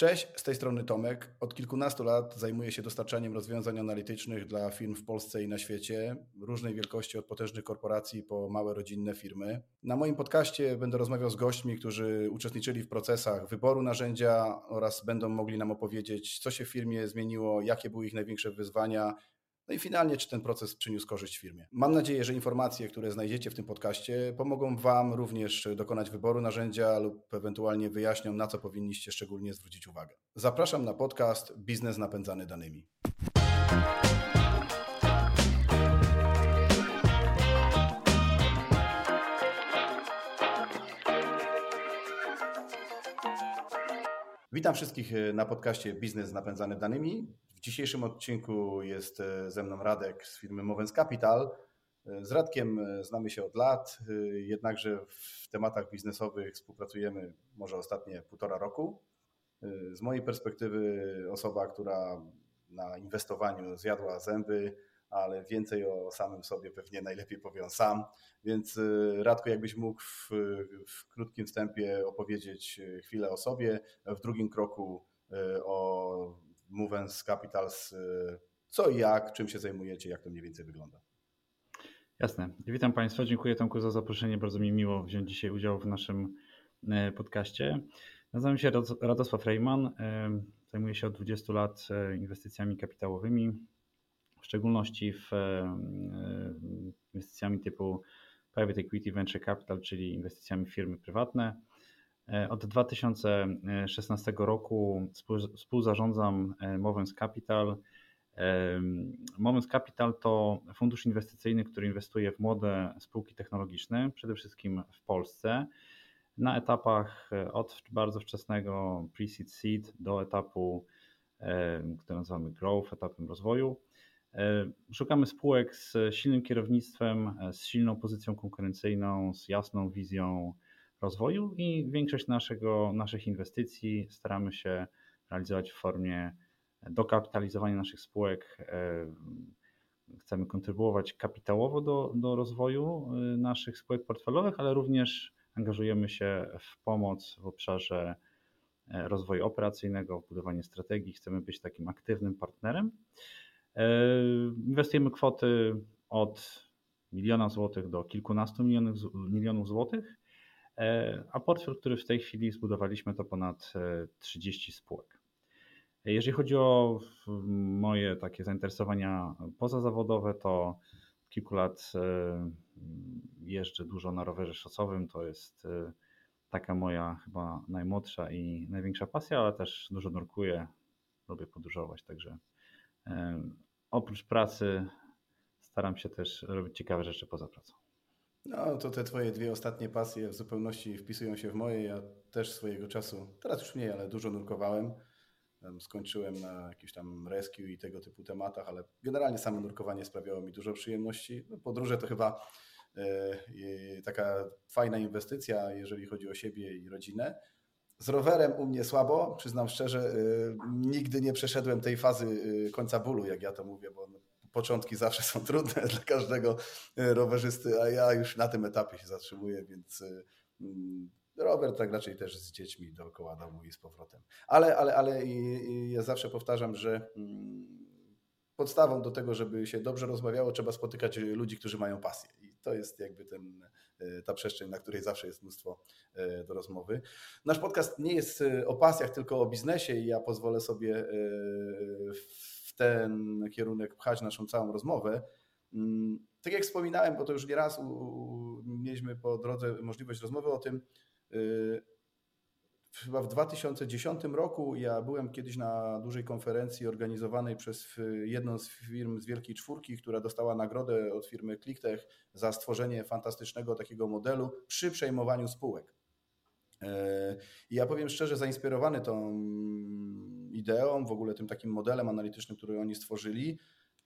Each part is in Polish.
Cześć, z tej strony Tomek. Od kilkunastu lat zajmuję się dostarczaniem rozwiązań analitycznych dla firm w Polsce i na świecie, różnej wielkości od potężnych korporacji po małe rodzinne firmy. Na moim podcaście będę rozmawiał z gośćmi, którzy uczestniczyli w procesach wyboru narzędzia oraz będą mogli nam opowiedzieć, co się w firmie zmieniło, jakie były ich największe wyzwania no i finalnie, czy ten proces przyniósł korzyść firmie. Mam nadzieję, że informacje, które znajdziecie w tym podcaście, pomogą Wam również dokonać wyboru narzędzia lub ewentualnie wyjaśnią, na co powinniście szczególnie zwrócić uwagę. Zapraszam na podcast Biznes napędzany danymi. Witam wszystkich na podcaście Biznes napędzany danymi. W dzisiejszym odcinku jest e, ze mną Radek z firmy Movens Capital. E, z Radkiem e, znamy się od lat, jednakże w tematach biznesowych współpracujemy może ostatnie półtora roku. Z mojej perspektywy osoba, która na inwestowaniu zjadła zęby, ale więcej o samym sobie pewnie najlepiej powiem sam. Więc Radku, jakbyś mógł w, w krótkim wstępie opowiedzieć chwilę o sobie, w drugim kroku o Movens Capitals, y, co i jak, czym się zajmujecie, jak to mniej więcej wygląda. Jasne. Witam Państwa, dziękuję Tomku za zaproszenie. Bardzo mi miło wziąć dzisiaj udział w naszym e, podcaście. Nazywam się Radosław Rejman. E, zajmuję się od 20 lat e, inwestycjami kapitałowymi, w szczególności w inwestycjami typu private equity, venture capital, czyli inwestycjami w firmy prywatne. E, od 2016 roku współzarządzam e, Movens Capital. E, Movens Capital to fundusz inwestycyjny, który inwestuje w młode spółki technologiczne, przede wszystkim w Polsce, na etapach od bardzo wczesnego pre-seed seed do etapu, który nazywamy growth, etapem rozwoju. Szukamy spółek z silnym kierownictwem, z silną pozycją konkurencyjną, z jasną wizją rozwoju i większość naszego, naszych inwestycji staramy się realizować w formie dokapitalizowania naszych spółek. E, chcemy kontrybuować kapitałowo do, do rozwoju e, naszych spółek portfelowych, ale również angażujemy się w pomoc w obszarze e, rozwoju operacyjnego, w budowanie strategii. Chcemy być takim aktywnym partnerem. Inwestujemy kwoty od miliona złotych do kilkunastu milionów, złotych E, a portfel, który w tej chwili zbudowaliśmy, to ponad 30 e, spółek. Jeżeli chodzi o moje takie zainteresowania pozazawodowe, to kilku lat e, jeżdżę dużo na rowerze szosowym. To jest taka moja chyba najmłodsza i największa pasja, ale też dużo nurkuję, lubię podróżować, także oprócz pracy staram się też robić ciekawe rzeczy poza pracą. No, to te twoje dwie ostatnie pasje w zupełności wpisują się w moje. Ja też swojego czasu, teraz już mniej, ale dużo nurkowałem. Skończyłem na jakimś tam rescue i tego typu tematach, ale generalnie samo nurkowanie sprawiało mi dużo przyjemności. No, podróże to chyba e, taka fajna inwestycja, jeżeli chodzi o siebie i rodzinę. Z rowerem u mnie słabo, przyznam szczerze, e, nigdy nie przeszedłem tej fazy e, końca bólu, jak ja to mówię, bo początki zawsze są trudne dla każdego e, rowerzysty, a ja już na tym etapie się zatrzymuję, więc mm, rower tak raczej też z dziećmi dookoła domu i z powrotem. Ale, ale, ale ja zawsze powtarzam, że mm, podstawą do tego, żeby się dobrze rozmawiało, trzeba spotykać ludzi, którzy mają pasję. I to jest jakby ten, ta przestrzeń, na której zawsze jest mnóstwo do rozmowy. Nasz podcast nie jest o pasjach, tylko o biznesie i ja pozwolę sobie ten kierunek pchać naszą całą rozmowę. Mm, tak jak wspominałem, bo to już nie raz mieliśmy po drodze możliwość rozmowy o tym, y, chyba w 2010 roku ja byłem kiedyś na dużej konferencji organizowanej przez jedną z firm z Wielkiej Czwórki, która dostała nagrodę od firmy ClickTech za stworzenie fantastycznego takiego modelu przy przejmowaniu spółek. E, I ja powiem szczerze, zainspirowany tą ideą, w ogóle tym takim modelem analitycznym, który oni stworzyli,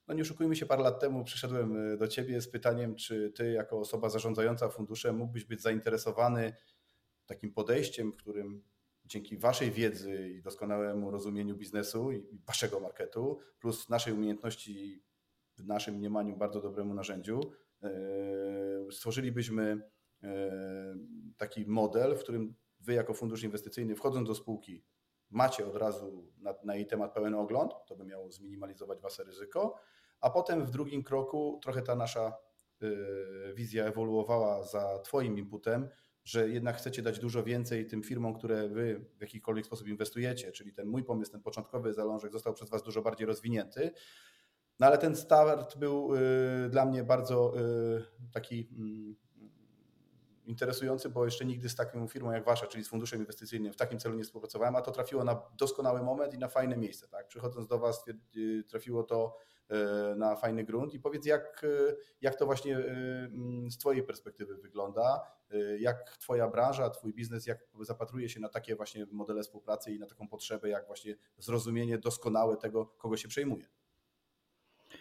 no nie oszukujmy się, parę lat temu przyszedłem e, do Ciebie z pytaniem, czy Ty jako osoba zarządzająca funduszem mógłbyś być zainteresowany takim podejściem, w którym dzięki Waszej wiedzy i doskonałemu rozumieniu biznesu i Waszego marketu, plus naszej umiejętności, w naszym mniemaniu bardzo dobremu narzędziu, e, stworzylibyśmy taki model, w którym Wy jako fundusz inwestycyjny wchodząc do spółki macie od razu na, na jej temat pełen ogląd, to by miało zminimalizować wasze ryzyko, a potem w drugim kroku trochę ta nasza y, wizja ewoluowała za Twoim inputem, że jednak chcecie dać dużo więcej tym firmom, które Wy w jakikolwiek sposób inwestujecie, czyli ten mój pomysł, ten początkowy zalążek został przez Was dużo bardziej rozwinięty. No ale ten start był y, dla mnie bardzo y, taki mm, interesujący, bo jeszcze nigdy z taką firmą jak wasza, czyli z funduszem inwestycyjnym, w takim celu nie współpracowałem, a to trafiło na doskonały moment i na fajne miejsce. Tak? Przychodząc do was, y, trafiło to y, na fajny grunt i powiedz, jak, y, jak to właśnie mm, z Twojej perspektywy wygląda, jak Twoja branża, Twój biznes, jak zapatruje się na takie właśnie modele współpracy i na taką potrzebę, jak właśnie zrozumienie doskonałe tego, kogo się przejmuje.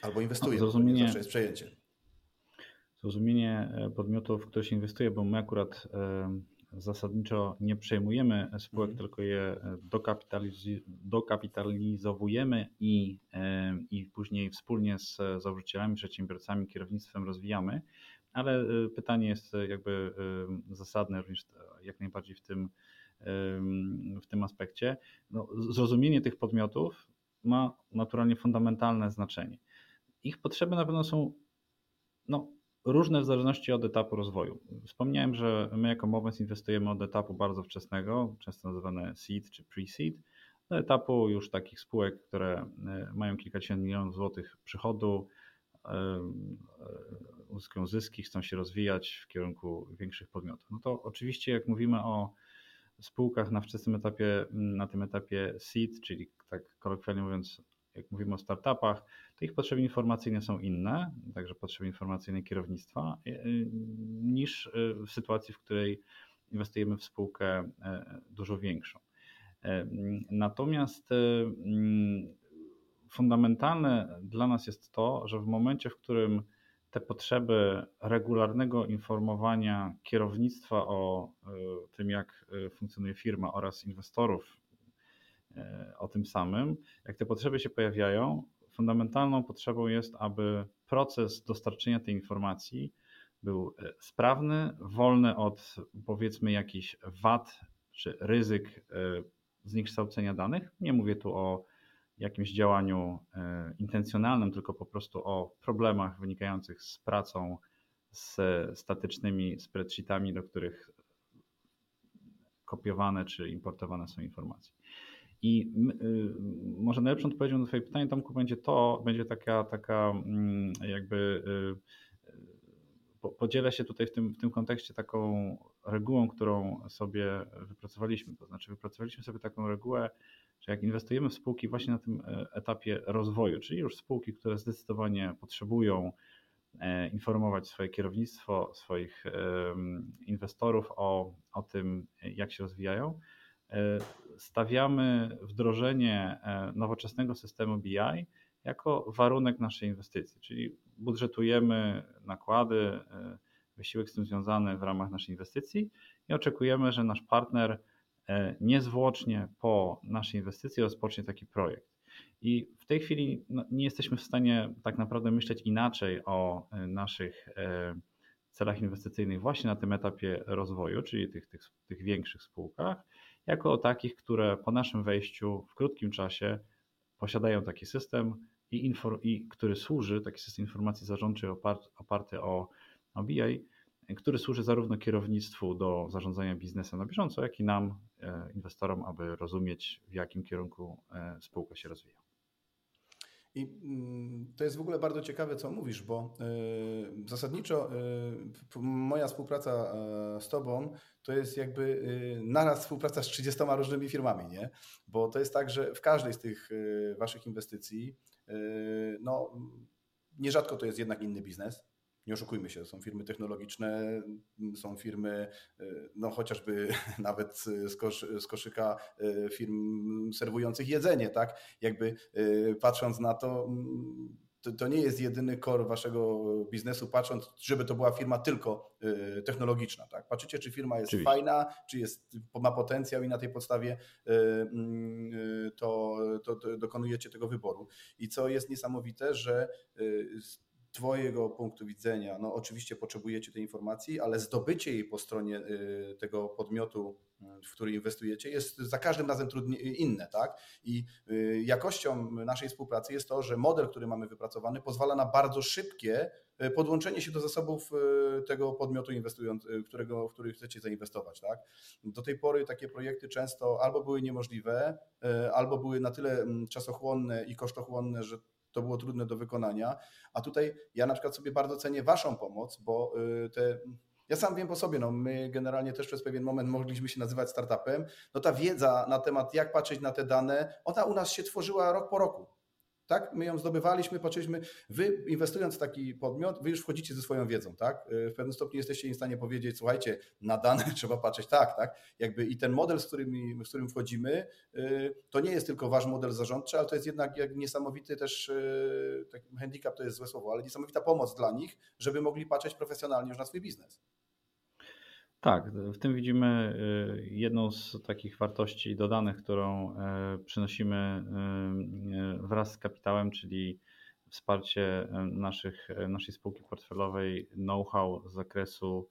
Albo inwestuje, no, zrozumienie... zawsze jest przejęcie zrozumienie e, podmiotów, w które się inwestuje, bo my akurat e, zasadniczo nie przejmujemy spółek, mm. tylko je e, dokapitaliz dokapitalizowujemy i, i później wspólnie z założycielami, przedsiębiorcami, kierownictwem rozwijamy. Ale pytanie jest jakby zasadne również jak najbardziej w tym, w tym aspekcie. No, zrozumienie tych podmiotów ma naturalnie fundamentalne znaczenie. Ich potrzeby na pewno są no, różne w zależności od etapu rozwoju. Wspomniałem, że my jako Movens inwestujemy od etapu bardzo wczesnego, często nazywane seed czy pre-seed, do etapu już takich spółek, które e, mają kilkadziesiąt milionów złotych przychodu, e, e, uzyskują zyski, chcą się rozwijać w kierunku większych podmiotów. No to oczywiście jak mówimy o spółkach na wczesnym etapie, na tym etapie seed, czyli tak kolokwialnie mówiąc jak mówimy o startupach, to ich potrzeby informacyjne są inne, także potrzeby informacyjne kierownictwa, y, y, niż y, w sytuacji, w której inwestujemy w spółkę e, dużo większą. E, natomiast mm, fundamentalne dla nas jest to, że w momencie, w którym te potrzeby regularnego informowania kierownictwa o tym, jak funkcjonuje firma oraz inwestorów o tym samym. Jak te potrzeby się pojawiają, fundamentalną potrzebą jest, aby proces dostarczenia tej informacji był e, sprawny, wolny od powiedzmy jakichś wad czy ryzyk e, zniekształcenia danych. Nie mówię tu o jakimś działaniu intencjonalnym, tylko po prostu o problemach wynikających z pracą z statycznymi spreadsheetami, do których kopiowane czy importowane są informacje. I y, może najlepszą odpowiedzią na Twoje pytanie, Tomku, będzie to, będzie taka, taka mm, jakby y, y, podzielę się tutaj w tym, w tym kontekście taką regułą, którą sobie wypracowaliśmy. To znaczy, wypracowaliśmy sobie taką regułę, że jak inwestujemy w spółki właśnie na tym e, etapie rozwoju, czyli już spółki, które zdecydowanie potrzebują e, informować swoje kierownictwo, swoich inwestorów o, o tym, jak się rozwijają, stawiamy wdrożenie e, nowoczesnego systemu BI jako warunek naszej inwestycji, czyli budżetujemy nakłady, e, wysiłek z tym związany w ramach naszej inwestycji i oczekujemy, że nasz partner niezwłocznie po naszej inwestycji rozpocznie taki projekt. I w tej chwili no, nie jesteśmy w stanie tak naprawdę myśleć inaczej o naszych celach inwestycyjnych właśnie na tym etapie rozwoju, czyli tych, tych, tych większych spółkach, jako o takich, które po naszym wejściu w krótkim czasie posiadają taki system i, i który służy, taki system informacji zarządczej oparty, oparty o, o BI, który służy zarówno kierownictwu do zarządzania biznesem na bieżąco, jak i nam, e, inwestorom, aby rozumieć, w jakim kierunku e, spółka się rozwija. I mm, to jest w ogóle bardzo ciekawe, co mówisz, bo y, zasadniczo y, moja współpraca e, z Tobą to jest jakby y, naraz współpraca z 30 różnymi firmami, nie? Bo to jest tak, że w każdej z tych Waszych inwestycji, no nierzadko to jest jednak inny biznes, nie oszukujmy się, są firmy technologiczne, są firmy, y, no chociażby nawet z, kosz, z koszyka y, firm serwujących jedzenie, tak? Jakby y, patrząc na to, mm, to, to, nie jest jedyny core waszego biznesu, patrząc, żeby to była firma tylko technologiczna. Tak? Patrzycie, czy firma jest Czyli. fajna, czy jest, ma potencjał i na tej podstawie mm, to, to, to dokonujecie tego wyboru. I co jest niesamowite, że Twojego punktu widzenia, no oczywiście potrzebujecie tej informacji, ale zdobycie jej po stronie y, tego podmiotu, w który inwestujecie, jest za każdym razem trudniej, inne, tak? I y, jakością naszej współpracy jest to, że model, który mamy wypracowany, pozwala na bardzo szybkie y, podłączenie się do zasobów tego podmiotu inwestując, którego, w który chcecie zainwestować, tak? Do tej pory takie projekty często albo były niemożliwe, albo były na tyle mm, czasochłonne i kosztochłonne, że to było trudne do wykonania. A tutaj ja na przykład sobie bardzo cenię Waszą pomoc, bo y, te ja sam wiem po sobie, no my generalnie też przez pewien moment mogliśmy się nazywać startupem. No ta wiedza na temat, jak patrzeć na te dane, ona u nas się tworzyła rok po roku. Tak? My ją zdobywaliśmy, patrzyliśmy. Wy inwestując w taki podmiot, wy już wchodzicie ze swoją wiedzą, tak? Y, w pewnym stopniu jesteście w stanie powiedzieć, słuchajcie, na dane trzeba patrzeć tak, tak? Jakby i ten model, z którym, z którym wchodzimy, y, to nie jest tylko wasz model zarządczy, ale to jest jednak jak niesamowity też, tak, handicap to jest złe słowo, ale niesamowita pomoc dla nich, żeby mogli patrzeć profesjonalnie już na swój biznes. Tak, w tym widzimy y, jedną z takich wartości dodanych, którą e, przynosimy y, y, wraz z kapitałem, czyli wsparcie naszych, naszej spółki portfelowej, know-how z zakresu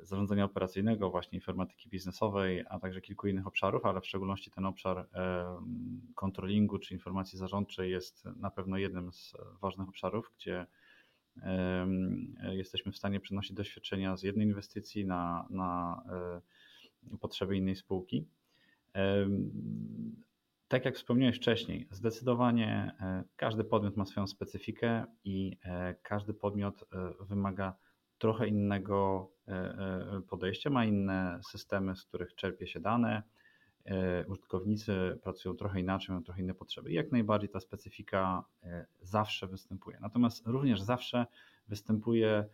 zarządzania operacyjnego, właśnie informatyki biznesowej, a także kilku innych obszarów, ale w szczególności ten obszar kontrolingu czy informacji zarządczej jest na pewno jednym z ważnych obszarów, gdzie jesteśmy w stanie przenosić doświadczenia z jednej inwestycji na, na e, potrzeby innej spółki. Tak jak wspomniałeś wcześniej, zdecydowanie e, każdy podmiot ma swoją specyfikę i e, każdy podmiot wymaga trochę innego podejścia, ma inne systemy, z których czerpie się dane, E, użytkownicy pracują trochę inaczej, mają trochę inne potrzeby. I jak najbardziej ta specyfika e, zawsze występuje. Natomiast również zawsze występuje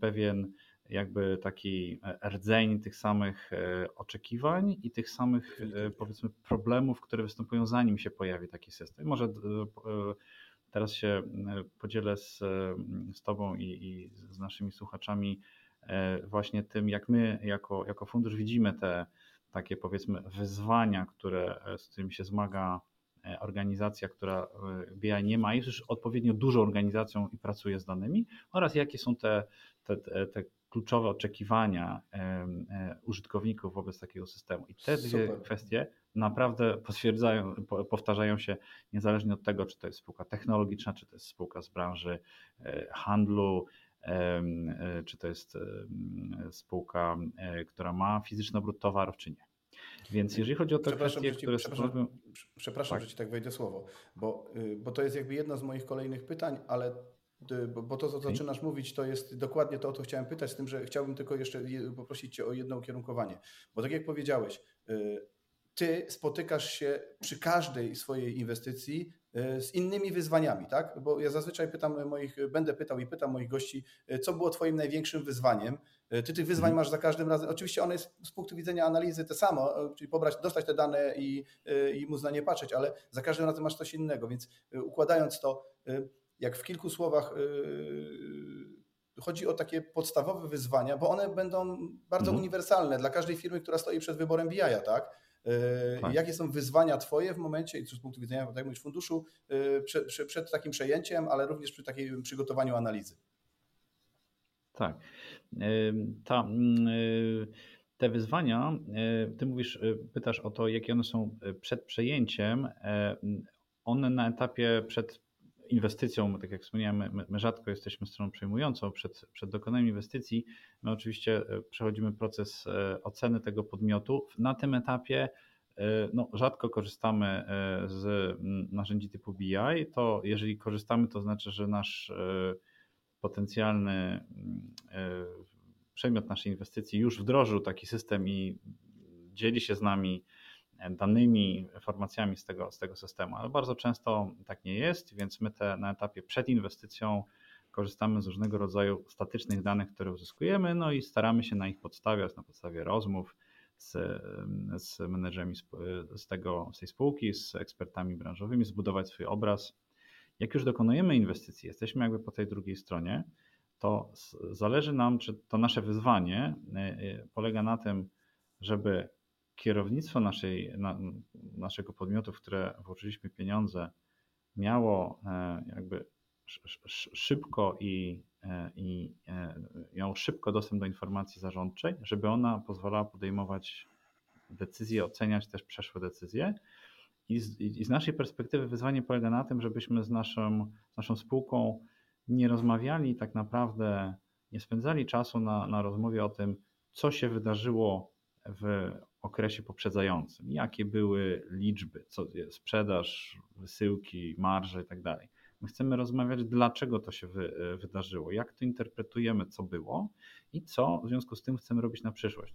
pewien jakby taki rdzeń tych samych e, oczekiwań i tych samych powiedzmy problemów, które występują zanim się pojawi taki system. Może teraz się podzielę z, z Tobą i, i z naszymi słuchaczami właśnie tym, jak my jako, jako fundusz widzimy te takie powiedzmy wyzwania, które, e, z którymi się zmaga e, organizacja, która e, BI nie ma, jest już odpowiednio dużą organizacją i pracuje z danymi, oraz jakie są te, te, te kluczowe oczekiwania użytkowników wobec takiego systemu. I te dwie Super. kwestie naprawdę potwierdzają, powtarzają się niezależnie od tego, czy to jest spółka technologiczna, czy to jest spółka z branży handlu, czy to jest spółka, która ma fizyczny obrót towarów, czy nie. Więc jeżeli chodzi o te kwestie, które... Przepraszam, przepraszam tak. że Ci tak wejdę słowo, bo, y, bo to jest jakby jedno z moich kolejnych pytań, ale y, bo to, co zaczynasz mówić, to jest dokładnie to, o co chciałem pytać, z tym, że chciałbym tylko jeszcze poprosić Cię o jedno ukierunkowanie. Bo tak jak powiedziałeś, y, Ty spotykasz się przy każdej swojej inwestycji z innymi wyzwaniami, tak? Bo ja zazwyczaj pytam moich, będę pytał i pytam moich gości, co było Twoim największym wyzwaniem, ty tych wyzwań mhm. masz za każdym razem. Oczywiście one jest z punktu widzenia analizy te samo, e, czyli pobrać, dostać te dane i, e, i móc na nie patrzeć, ale za każdym razem masz coś innego. Więc układając to, jak w kilku słowach chodzi o takie podstawowe wyzwania, bo one będą bardzo mhm. uniwersalne dla każdej firmy, która stoi przed wyborem BI-a, tak? tak? Jakie są wyzwania Twoje w momencie, z punktu widzenia tak mówisz, funduszu, przed, przed takim przejęciem, ale również przy takim przygotowaniu analizy? Tak. Ta, mm, y, te wyzwania, y, ty mówisz, y, pytasz o to, jakie one są przed przejęciem. E, one na etapie przed inwestycją, tak jak wspomniałem, my, rzadko jesteśmy stroną przejmującą przed, przed dokonaniem inwestycji. My oczywiście przechodzimy proces e, oceny tego podmiotu. Na tym etapie e, no, rzadko korzystamy z narzędzi typu BI. To jeżeli korzystamy, to znaczy, że nasz potencjalny mm, e, przedmiot naszej inwestycji już wdrożył taki system i dzieli się z nami danymi, informacjami z tego, z tego systemu, ale bardzo często tak nie jest, więc my te, na etapie przed inwestycją korzystamy z różnego rodzaju statycznych danych, które uzyskujemy, no i staramy się na ich podstawie, na podstawie rozmów z, z menedżerami z, tego, z tej spółki, z ekspertami branżowymi, zbudować swój obraz jak już dokonujemy inwestycji, jesteśmy jakby po tej drugiej stronie, to zależy nam, czy to nasze wyzwanie e, e, polega na tym, żeby kierownictwo naszej, na, naszego podmiotu, w które włożyliśmy pieniądze, miało e, jakby szybko i, i miał szybko dostęp do informacji zarządczej, żeby ona pozwalała podejmować decyzje, oceniać też przeszłe decyzje. I z, I z, naszej perspektywy wyzwanie polega na tym, żebyśmy z naszą, z naszą spółką nie rozmawiali tak naprawdę, nie spędzali czasu na, na rozmowie o tym, co się wydarzyło w okresie poprzedzającym, jakie były liczby, co sprzedaż, wysyłki, marże i tak. My chcemy rozmawiać, dlaczego to się wy, wydarzyło, jak to interpretujemy, co było i co w związku z tym chcemy robić na przyszłość.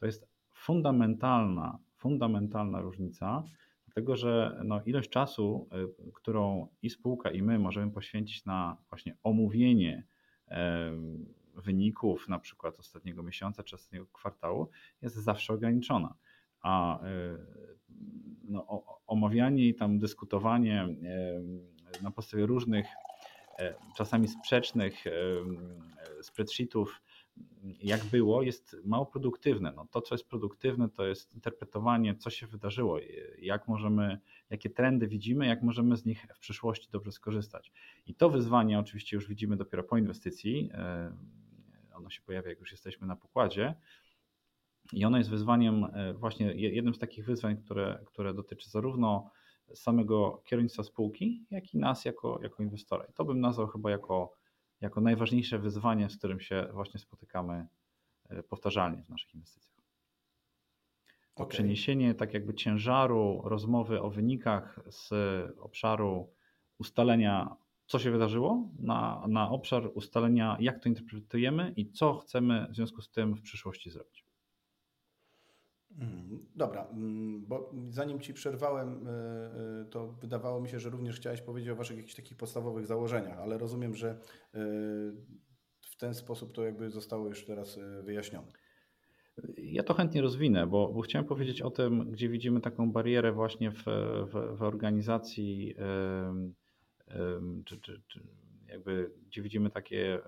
To jest fundamentalna, fundamentalna różnica, dlatego że no, ilość czasu, y, którą i spółka, i my możemy poświęcić na właśnie omówienie wyników na przykład ostatniego miesiąca czy ostatniego kwartału jest zawsze ograniczona. A y, no, omawianie i tam dyskutowanie na podstawie różnych, e, czasami sprzecznych spreadsheetów jak było, jest mało produktywne. No to, co jest produktywne, to jest interpretowanie, co się wydarzyło, jak możemy, jakie trendy widzimy, jak możemy z nich w przyszłości dobrze skorzystać. I to wyzwanie oczywiście już widzimy dopiero po inwestycji. E, ono się pojawia, jak już jesteśmy na pokładzie. I ono jest wyzwaniem, e, właśnie jednym z takich wyzwań, które, które dotyczy zarówno samego kierownictwa spółki, jak i nas jako, jako inwestora. I to bym nazwał chyba jako jako najważniejsze wyzwanie, z którym się właśnie spotykamy e, powtarzalnie w naszych inwestycjach. Okay. Przeniesienie tak jakby ciężaru rozmowy o wynikach z obszaru ustalenia, co się wydarzyło, na, na obszar ustalenia, jak to interpretujemy i co chcemy w związku z tym w przyszłości zrobić. Mm, dobra, mm, bo zanim Ci przerwałem, e, e, to wydawało mi się, że również chciałeś powiedzieć o Waszych jakichś takich podstawowych założeniach, ale rozumiem, że e, w ten sposób to jakby zostało już teraz wyjaśnione. Ja to chętnie rozwinę, bo, bo chciałem powiedzieć o tym, gdzie widzimy taką barierę właśnie w, w, w organizacji, czy, czy, czy jakby gdzie widzimy takie,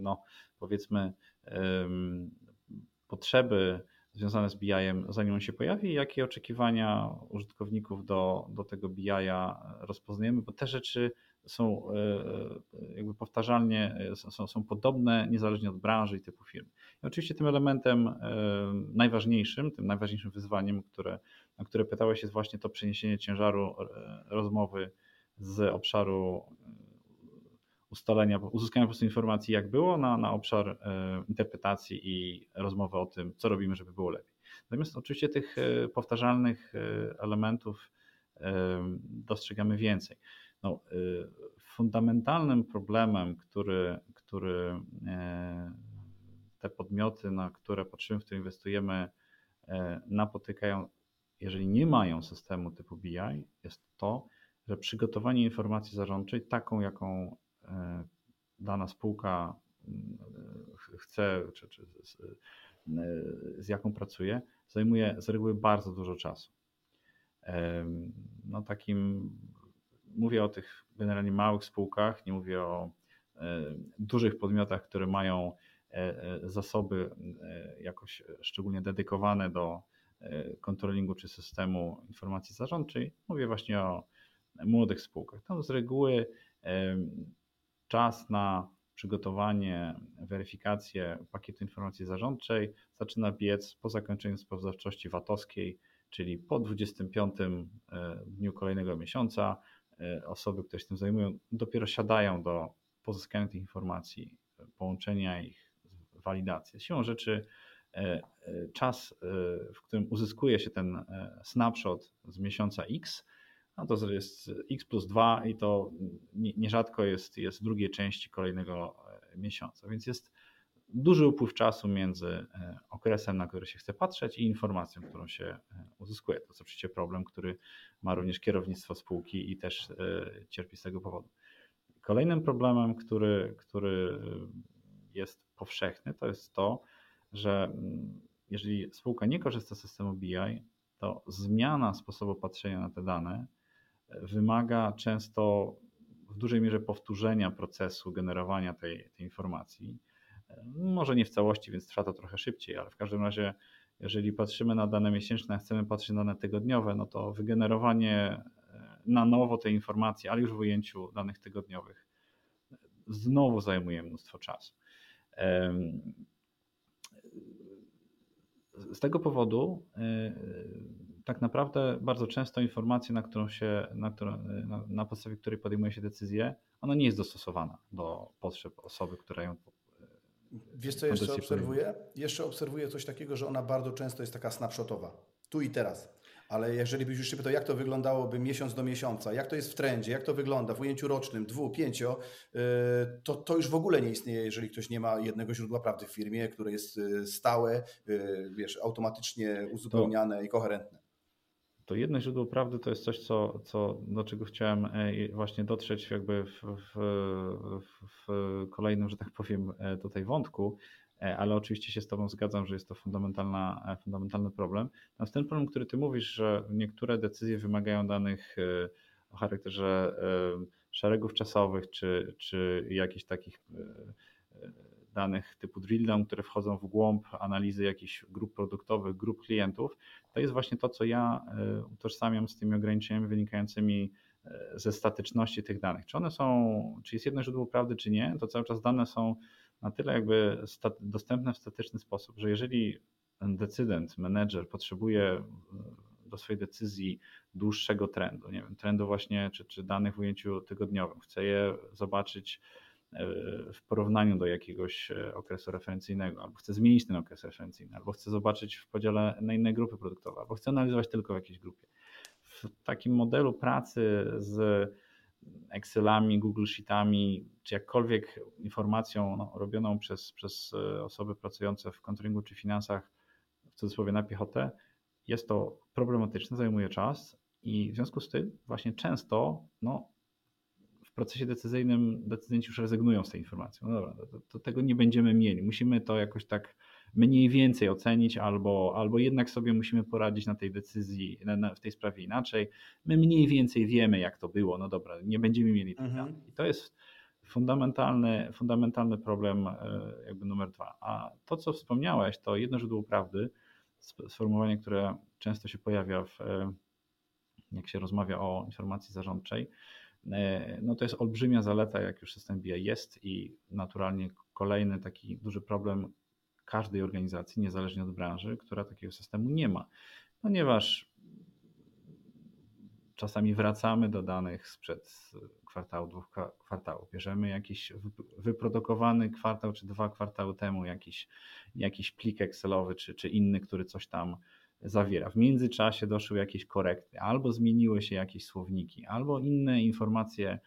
no powiedzmy, potrzeby związane z BI-em, zanim on się pojawi, jakie oczekiwania użytkowników do, do tego BI-a rozpoznajemy, bo te rzeczy są e, jakby powtarzalnie, e, są, są podobne niezależnie od branży i typu firmy. I oczywiście tym elementem e, najważniejszym, tym najważniejszym wyzwaniem, które, na które pytałeś jest właśnie to przeniesienie ciężaru rozmowy z obszaru ustalenia, uzyskania po prostu informacji, jak było, na, na obszar e, interpretacji i rozmowy o tym, co robimy, żeby było lepiej. Natomiast oczywiście tych e, powtarzalnych e, elementów dostrzegamy więcej. No, fundamentalnym problemem, który, który te podmioty, na które patrzymy, w które inwestujemy, napotykają, jeżeli nie mają systemu typu BI, jest to, że przygotowanie informacji zarządczej, taką jaką dana spółka chce, czy, czy z, e, z, jaką pracuje, zajmuje z reguły bardzo dużo czasu. No takim, mówię o tych generalnie małych spółkach, nie mówię o e, dużych podmiotach, które mają zasoby jakoś szczególnie dedykowane do kontrolingu czy systemu informacji zarządczej. Mówię właśnie o młodych spółkach. Tam z reguły czas na przygotowanie, weryfikację pakietu informacji zarządczej zaczyna biec po zakończeniu sprawozdawczości VAT-owskiej, czyli po 25 e, dniu kolejnego miesiąca. E, osoby, które się tym zajmują, dopiero siadają do pozyskania tych informacji, połączenia ich, walidacji. Siłą rzeczy e, czas, w którym uzyskuje się ten snapshot z miesiąca X, no to jest x plus 2 i to nierzadko jest, jest w drugiej części kolejnego e, miesiąca, więc jest duży upływ czasu między e, okresem, na który się chce patrzeć i informacją, którą się e, uzyskuje. To jest oczywiście problem, który ma również kierownictwo spółki i też cierpi z tego powodu. Kolejnym problemem, który, który jest powszechny, to jest to, że mm, jeżeli spółka nie korzysta z systemu BI, to zmiana sposobu patrzenia na te dane wymaga często w dużej mierze powtórzenia procesu generowania tej, tej informacji. Może nie w całości, więc trwa to trochę szybciej, ale w każdym razie, jeżeli patrzymy na dane miesięczne, a chcemy patrzeć na dane tygodniowe, no to wygenerowanie e, na nowo tej informacji, ale już w ujęciu danych tygodniowych, znowu zajmuje mnóstwo czasu. Z tego powodu tak naprawdę bardzo często informacja, na którą się, na, którą, na, na podstawie której podejmuje się decyzję, ona nie jest dostosowana do potrzeb osoby, która ją Wiesz co jeszcze obserwuję? Jeszcze obserwuję coś takiego, że ona bardzo często jest taka snapshotowa. Tu i teraz. Ale jeżeli byś już się pytał, jak to wyglądałoby miesiąc do miesiąca, jak to jest w trendzie, jak to wygląda w ujęciu rocznym, dwu, pięcio, y, to, to już w ogóle nie istnieje, jeżeli ktoś nie ma jednego źródła prawdy w firmie, które jest y, stałe, wiesz, automatycznie uzupełniane to, i koherentne. To jedno źródło prawdy to jest coś, co, co, do czego chciałem e, właśnie dotrzeć jakby w, w, w kolejnym, że tak powiem, e, tutaj wątku, E, ale oczywiście się z Tobą zgadzam, że jest to fundamentalna, fundamentalny problem. Natomiast ten problem, który Ty mówisz, że niektóre decyzje wymagają danych o charakterze szeregów czasowych, czy, czy jakichś takich danych typu drill down, które wchodzą w głąb analizy jakichś grup produktowych, grup klientów, to jest właśnie to, co ja utożsamiam z tymi ograniczeniami wynikającymi ze statyczności tych danych. Czy one są, czy jest jedno źródło prawdy, czy nie, to cały czas dane są na tyle jakby dostępne w statyczny sposób, że jeżeli decydent, menedżer potrzebuje e, do swojej decyzji dłuższego trendu, nie wiem, trendu właśnie, czy, czy danych w ujęciu tygodniowym, chce je zobaczyć e, w porównaniu do jakiegoś e, okresu referencyjnego, albo chce zmienić ten okres referencyjny, albo chce zobaczyć w podziale na inne grupy produktowe, albo chce analizować tylko w jakiejś grupie. W takim modelu pracy z Excelami, Google Sheetami, czy jakkolwiek informacją no, robioną przez, przez e, osoby pracujące w kontrolingu czy finansach, w cudzysłowie na piechotę, jest to problematyczne, zajmuje czas i w związku z tym właśnie często no, procesie decyzyjnym decydenci już rezygnują z tej informacji. No dobra, to, to tego nie będziemy mieli. Musimy to jakoś tak mniej więcej ocenić, albo, albo jednak sobie musimy poradzić na tej decyzji, na, w tej sprawie inaczej. My mniej więcej wiemy, jak to było, no dobra, nie będziemy mieli tych mhm. danych. I to jest fundamentalny, fundamentalny problem e, jakby numer dwa. A to, co wspomniałeś, to jedno źródło prawdy, sformułowanie, które często się pojawia, w, e, jak się rozmawia o informacji zarządczej, no to jest olbrzymia zaleta, jak już system BI jest i naturalnie kolejny taki duży problem każdej organizacji, niezależnie od branży, która takiego systemu nie ma, ponieważ czasami wracamy do danych sprzed kwartału, dwóch kwartałów. Bierzemy jakiś wyprodukowany kwartał czy dwa kwartały temu jakiś, jakiś plik Excelowy czy, czy inny, który coś tam zawiera. W międzyczasie doszły jakieś korekty, albo zmieniły się jakieś słowniki, albo inne informacje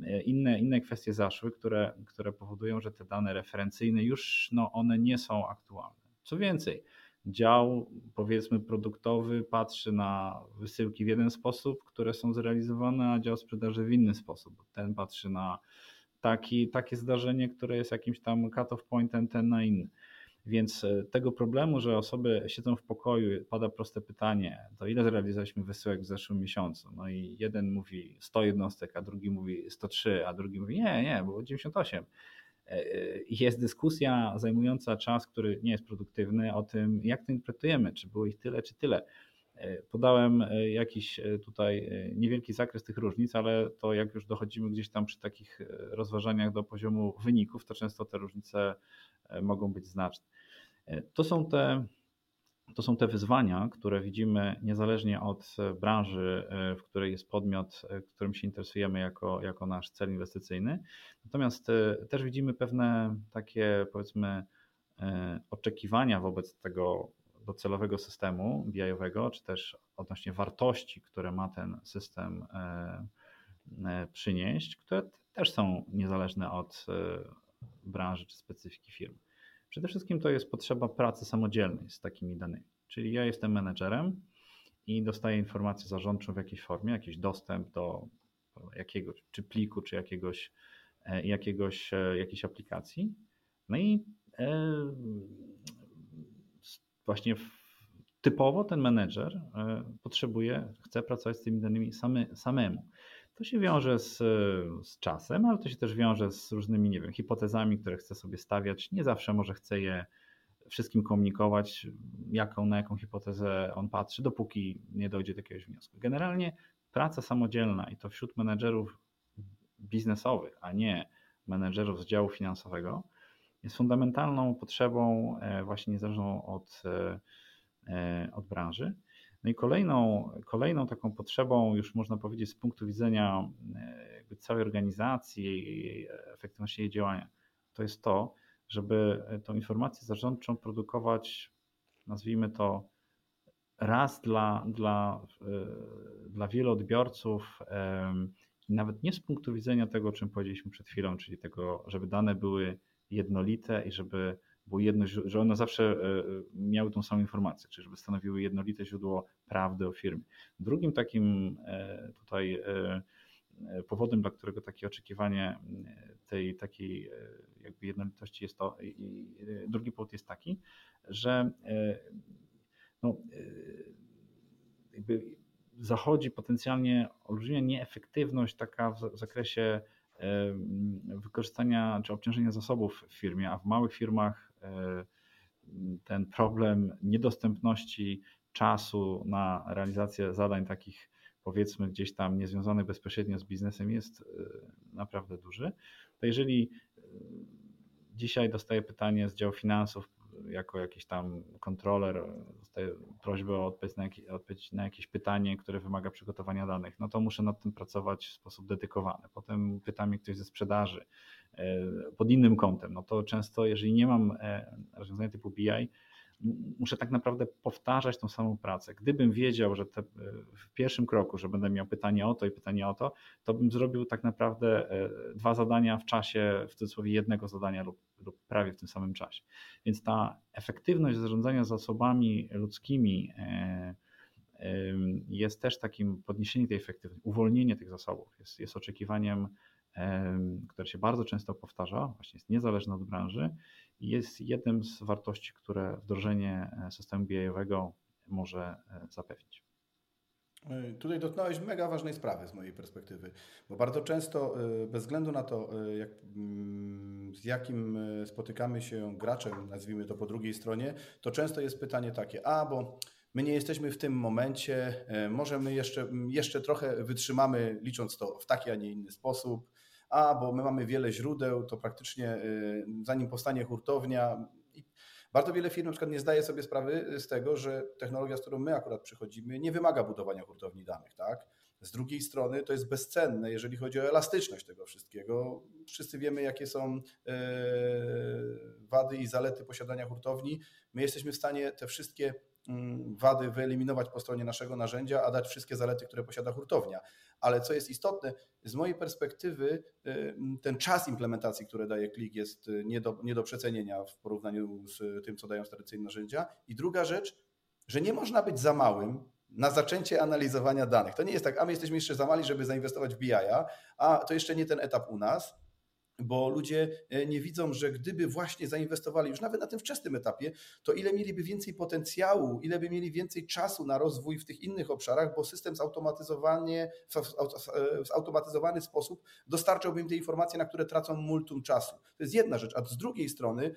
E, inne, inne kwestie zaszły, które, które powodują, że te dane referencyjne już no, one nie są aktualne. Co więcej, dział powiedzmy produktowy patrzy na wysyłki w jeden sposób, które są zrealizowane, a dział sprzedaży w inny sposób. Ten patrzy na taki, takie zdarzenie, które jest jakimś tam cut-off pointem, ten na inny. Więc e, tego problemu, że osoby siedzą w pokoju, pada proste pytanie, to ile zrealizowaliśmy wysyłek w zeszłym miesiącu? No i jeden mówi 100 jednostek, a drugi mówi 103, a drugi mówi nie, nie, było 98. E, e, jest dyskusja zajmująca czas, który nie jest produktywny, o tym, jak to interpretujemy, czy było ich tyle, czy tyle. Podałem jakiś tutaj niewielki zakres tych różnic, ale to jak już dochodzimy gdzieś tam przy takich rozważaniach do poziomu wyników, to często te różnice mogą być znaczne. To są te, to są te wyzwania, które widzimy niezależnie od branży, w której jest podmiot, którym się interesujemy jako, jako nasz cel inwestycyjny. Natomiast e, też widzimy pewne takie, powiedzmy, e, oczekiwania wobec tego docelowego systemu BI-owego, czy też odnośnie wartości, które ma ten system e, przynieść, które też są niezależne od branży czy specyfiki firmy. Przede wszystkim to jest potrzeba pracy samodzielnej z takimi danymi. Czyli ja jestem menedżerem i dostaję informację zarządczą w jakiejś formie, jakiś dostęp do jakiegoś czy pliku, czy jakiegoś, e, jakiegoś e, jakiejś aplikacji. No i e, właśnie typowo ten menedżer potrzebuje, chce pracować z tymi danymi samemu. To się wiąże z, z czasem, ale to się też wiąże z różnymi, nie wiem, hipotezami, które chce sobie stawiać. Nie zawsze może chce je wszystkim komunikować, jaką, na jaką hipotezę on patrzy, dopóki nie dojdzie do jakiegoś wniosku. Generalnie praca samodzielna i to wśród menedżerów biznesowych, a nie menedżerów z działu finansowego jest fundamentalną potrzebą, właśnie niezależną od, od branży. No i kolejną, kolejną taką potrzebą, już można powiedzieć, z punktu widzenia całej organizacji, jej efektywności jej działania, to jest to, żeby tą informację zarządczą produkować, nazwijmy to, raz dla, dla, e, dla wielu odbiorców, nawet nie z punktu widzenia tego, o czym powiedzieliśmy przed chwilą, czyli tego, żeby dane były jednolite i żeby było jedno, że one zawsze e, miały tą samą informację, czyli żeby stanowiły jednolite źródło prawdy o firmie. Drugim takim e, tutaj powodem, dla którego takie oczekiwanie tej takiej jakby jednolitości jest to, i drugi powód jest taki, że no, jakby zachodzi potencjalnie olbrzymia nieefektywność taka w zakresie wykorzystania czy obciążenia zasobów w firmie, a w małych firmach ten problem niedostępności czasu na realizację zadań takich powiedzmy gdzieś tam niezwiązanych bezpośrednio z biznesem jest naprawdę duży. To jeżeli dzisiaj dostaję pytanie z działu finansów jako jakiś tam kontroler dostaję prośbę o odpowiedź na, jakieś, odpowiedź na jakieś pytanie, które wymaga przygotowania danych, no to muszę nad tym pracować w sposób dedykowany. Potem pyta mnie ktoś ze sprzedaży e, pod innym kątem, no to często jeżeli nie mam e, rozwiązania typu BI, muszę tak naprawdę powtarzać tą samą pracę. Gdybym wiedział, że te, w pierwszym kroku, że będę miał pytanie o to i pytanie o to, to bym zrobił tak naprawdę e, dwa zadania w czasie, w cudzysłowie jednego zadania lub, lub prawie w tym samym czasie. Więc ta efektywność zarządzania zasobami ludzkimi e, jest też takim podniesieniem tej efektywności, uwolnienie tych zasobów jest, jest oczekiwaniem, które się bardzo często powtarza, właśnie jest niezależne od branży jest jednym z wartości, które wdrożenie e, systemu BI-owego może e, zapewnić. E, tutaj dotknąłeś mega ważnej sprawy z mojej perspektywy, bo bardzo często, bez względu na to, jak, mm, z jakim spotykamy się graczem, nazwijmy to po drugiej stronie, to często jest pytanie takie, a bo my nie jesteśmy w tym momencie, może my jeszcze, jeszcze trochę wytrzymamy, licząc to w taki, a nie inny sposób, a bo my mamy wiele źródeł, to praktycznie y, zanim powstanie hurtownia, bardzo wiele firm na przykład nie zdaje sobie sprawy z tego, że technologia, z którą my akurat przychodzimy, nie wymaga budowania hurtowni danych, tak? Z drugiej strony to jest bezcenne, jeżeli chodzi o elastyczność tego wszystkiego. Wszyscy wiemy, jakie są y, wady i zalety posiadania hurtowni. My jesteśmy w stanie te wszystkie mm, wady wyeliminować po stronie naszego narzędzia, a dać wszystkie zalety, które posiada hurtownia ale co jest istotne, z mojej perspektywy y, ten czas implementacji, który daje klik jest y, nie do, nie do przecenienia w porównaniu z tym, co dają tradycyjne narzędzia. I druga rzecz, że nie można być za małym na zaczęcie analizowania danych. To nie jest tak, a my jesteśmy jeszcze za mali, żeby zainwestować w BI, a to jeszcze nie ten etap u nas bo ludzie e, nie widzą, że gdyby właśnie zainwestowali już nawet na tym wczesnym etapie, to ile mieliby więcej potencjału, ile by mieli więcej czasu na rozwój w tych innych obszarach, bo system zautomatyzowanie, w zautomatyzowany sposób dostarczałby im te informacje, na które tracą multum czasu. To jest jedna rzecz, a z drugiej strony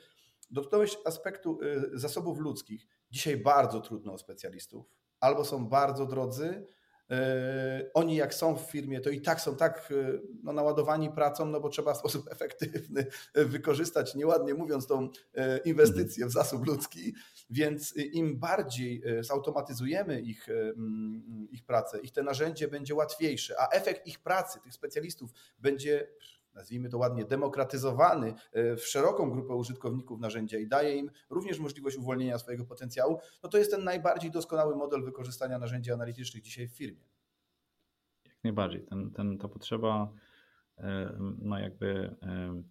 dotknąłeś aspektu e, zasobów ludzkich. Dzisiaj bardzo trudno o specjalistów. Albo są bardzo drodzy, E, oni jak są w firmie, to i tak są tak e, no, naładowani pracą, no bo trzeba w sposób efektywny wykorzystać, nieładnie mówiąc, tą e, inwestycję w zasób ludzki, więc im bardziej zautomatyzujemy ich, ich pracę, ich te narzędzie będzie łatwiejsze, a efekt ich pracy, tych specjalistów będzie nazwijmy to ładnie, demokratyzowany e, w szeroką grupę użytkowników narzędzia i daje im również możliwość uwolnienia swojego potencjału, no to jest ten najbardziej doskonały model wykorzystania narzędzi analitycznych dzisiaj w firmie. Jak najbardziej. Ten, ten, ta potrzeba e, no jakby e,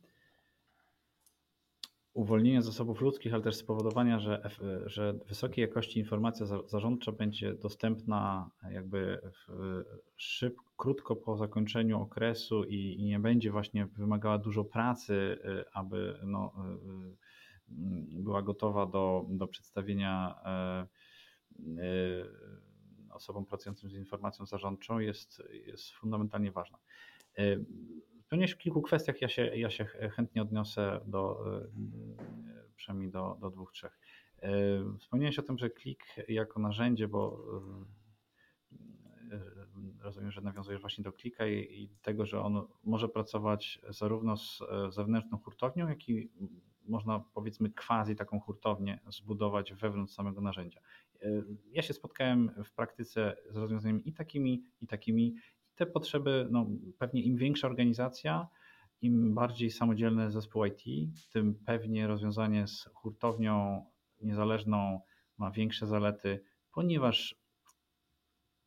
uwolnienia zasobów ludzkich, ale też spowodowania, że, że wysokiej jakości informacja zarządcza będzie dostępna jakby szybko, krótko po zakończeniu okresu i, i, nie będzie właśnie wymagała dużo pracy, y, aby no, y, y, była gotowa do, do przedstawienia osobom pracującym z informacją zarządczą jest, jest fundamentalnie ważna. Pewnie w kilku kwestiach ja się, ja się chętnie odniosę do przynajmniej do, do dwóch, trzech. Wspomniałeś o tym, że klik jako narzędzie, bo rozumiem, że nawiązujesz właśnie do klika i, i tego, że on może pracować zarówno z zewnętrzną hurtownią, jak i można powiedzmy quasi taką hurtownię zbudować wewnątrz samego narzędzia. Ja się spotkałem w praktyce z rozwiązaniami i takimi, i takimi. Te potrzeby, no, pewnie im większa organizacja, im bardziej samodzielny zespół IT, tym pewnie rozwiązanie z hurtownią niezależną ma większe zalety, ponieważ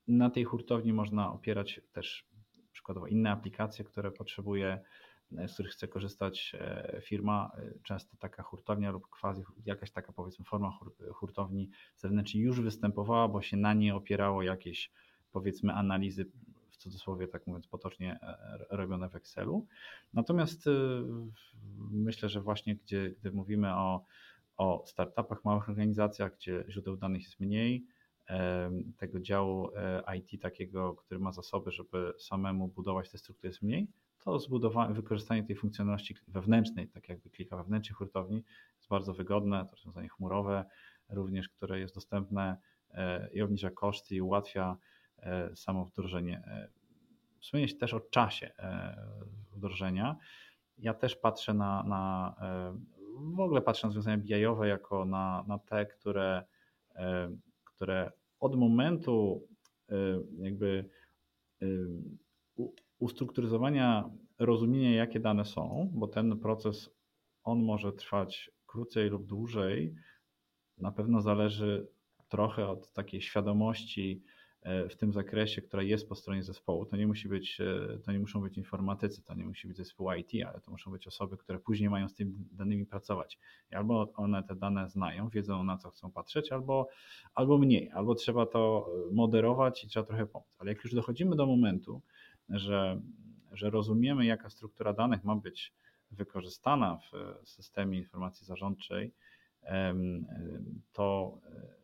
na tej hurtowni można opierać też przykładowo inne aplikacje, które potrzebuje, z których chce korzystać e, firma. Często taka hurtownia lub quasi jakaś taka powiedzmy forma hurtowni zewnętrznej już występowała, bo się na nie opierało jakieś powiedzmy analizy cudzysłowie, tak mówiąc potocznie, e, robione w Excelu. Natomiast y, myślę, że właśnie gdzie, gdy mówimy o, o startupach, małych organizacjach, gdzie źródeł danych jest mniej, tego działu e, IT takiego, który ma zasoby, żeby samemu budować te struktury jest mniej, to zbudowanie, wykorzystanie tej funkcjonalności wewnętrznej, tak jakby klika wewnętrznej hurtowni jest bardzo wygodne, to rozwiązanie chmurowe również, które jest dostępne e, i obniża koszty i ułatwia E, samo wdrożenie. E, Wspomnieć się też o czasie e, wdrożenia. Ja też patrzę na, na w ogóle patrzę na rozwiązania BI-owe jako na, na te, które, które od momentu jakby ustrukturyzowania rozumienia, jakie dane są, bo ten proces on może trwać krócej lub dłużej, na pewno zależy trochę od takiej świadomości E, w tym zakresie, która jest po stronie zespołu. To nie musi być, e, to nie muszą być informatycy, to nie musi być zespół IT, ale to muszą być osoby, które później mają z tymi danymi pracować. I albo one te dane znają, wiedzą na co chcą patrzeć, albo, albo mniej, albo trzeba to moderować i trzeba trochę pomóc. Ale jak już dochodzimy do momentu, że, że rozumiemy, jaka struktura danych ma być wykorzystana w systemie informacji zarządczej, to e,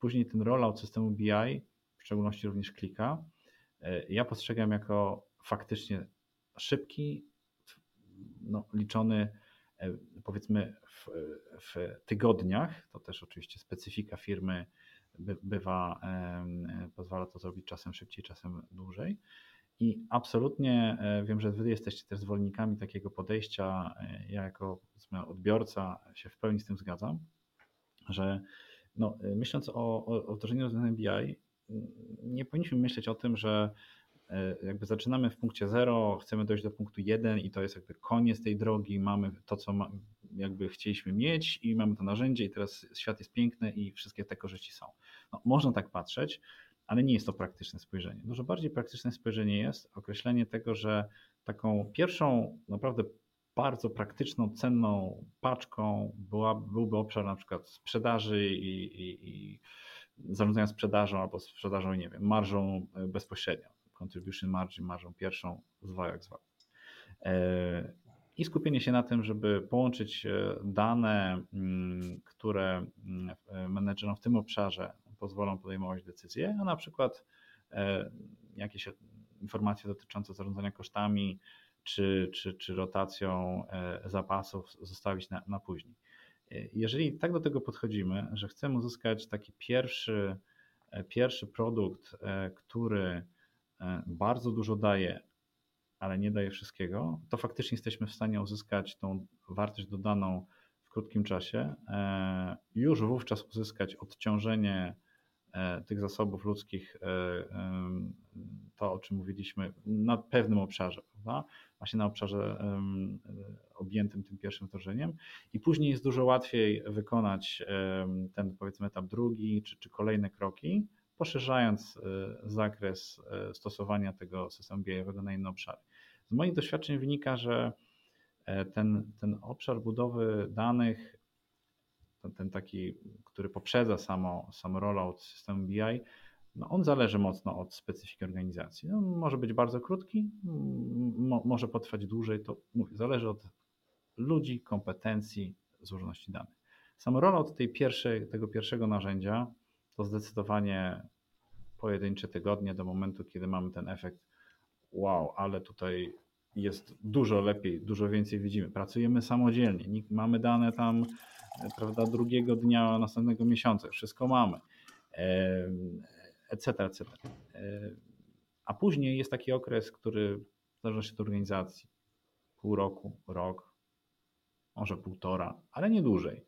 później ten rollout systemu BI w szczególności również klika, e, ja postrzegam jako faktycznie szybki, no, liczony e, powiedzmy w, w, tygodniach. To też oczywiście specyfika firmy by, bywa, pozwala to zrobić czasem szybciej, czasem dłużej. I absolutnie e, wiem, że Wy jesteście też zwolennikami takiego podejścia. Ja, jako odbiorca, się w pełni z tym zgadzam, że no, myśląc o, o, wdrożeniu rozwiązań BI, nie powinniśmy myśleć o tym, że e, jakby zaczynamy w punkcie zero, chcemy dojść do punktu jeden i to jest jakby koniec tej drogi, mamy to, co ma, jakby chcieliśmy mieć i mamy to narzędzie i teraz świat jest piękny i wszystkie te korzyści są. No, można tak patrzeć, ale nie jest to praktyczne spojrzenie. Dużo bardziej praktyczne spojrzenie jest określenie tego, że taką pierwszą naprawdę bardzo praktyczną, cenną paczką była, byłby obszar na przykład sprzedaży i, i, i zarządzania sprzedażą albo sprzedażą, nie wiem, marżą e, bezpośrednią, contribution margin, marżą pierwszą, zwał jak zwał. E, I skupienie się na tym, żeby połączyć e, dane, mm, które mm, menedżerom w tym obszarze pozwolą podejmować decyzje, a na przykład jakieś informacje dotyczące zarządzania kosztami czy, czy, czy rotacją zapasów zostawić na, na później. Jeżeli tak do tego podchodzimy, że chcemy uzyskać taki pierwszy, e, pierwszy produkt, e, który e, bardzo dużo daje, ale nie daje wszystkiego, to faktycznie jesteśmy w stanie uzyskać tą wartość dodaną w krótkim czasie, już wówczas uzyskać odciążenie tych zasobów ludzkich, to o czym mówiliśmy, na pewnym obszarze, prawda? właśnie na obszarze objętym tym pierwszym wdrożeniem i później jest dużo łatwiej wykonać ten powiedzmy etap drugi czy, czy kolejne kroki, poszerzając e, zakres e, stosowania tego systemu bi na inne obszary. Z moich doświadczeń wynika, że e, ten, ten obszar budowy danych, ten, taki, który poprzedza samo, sam rollout systemu BI, no on zależy mocno od specyfiki organizacji. No, może być bardzo krótki, mo, może potrwać dłużej, to mówię, zależy od ludzi, kompetencji, złożoności danych. Sam rollout tej pierwszej, tego pierwszego narzędzia to zdecydowanie pojedyncze tygodnie do momentu, kiedy mamy ten efekt wow, ale tutaj jest dużo lepiej, dużo więcej widzimy. Pracujemy samodzielnie, mamy dane tam prawda, drugiego dnia następnego miesiąca, wszystko mamy etc., etc. A później jest taki okres, który w zależności od organizacji, pół roku, rok, może półtora, ale nie dłużej,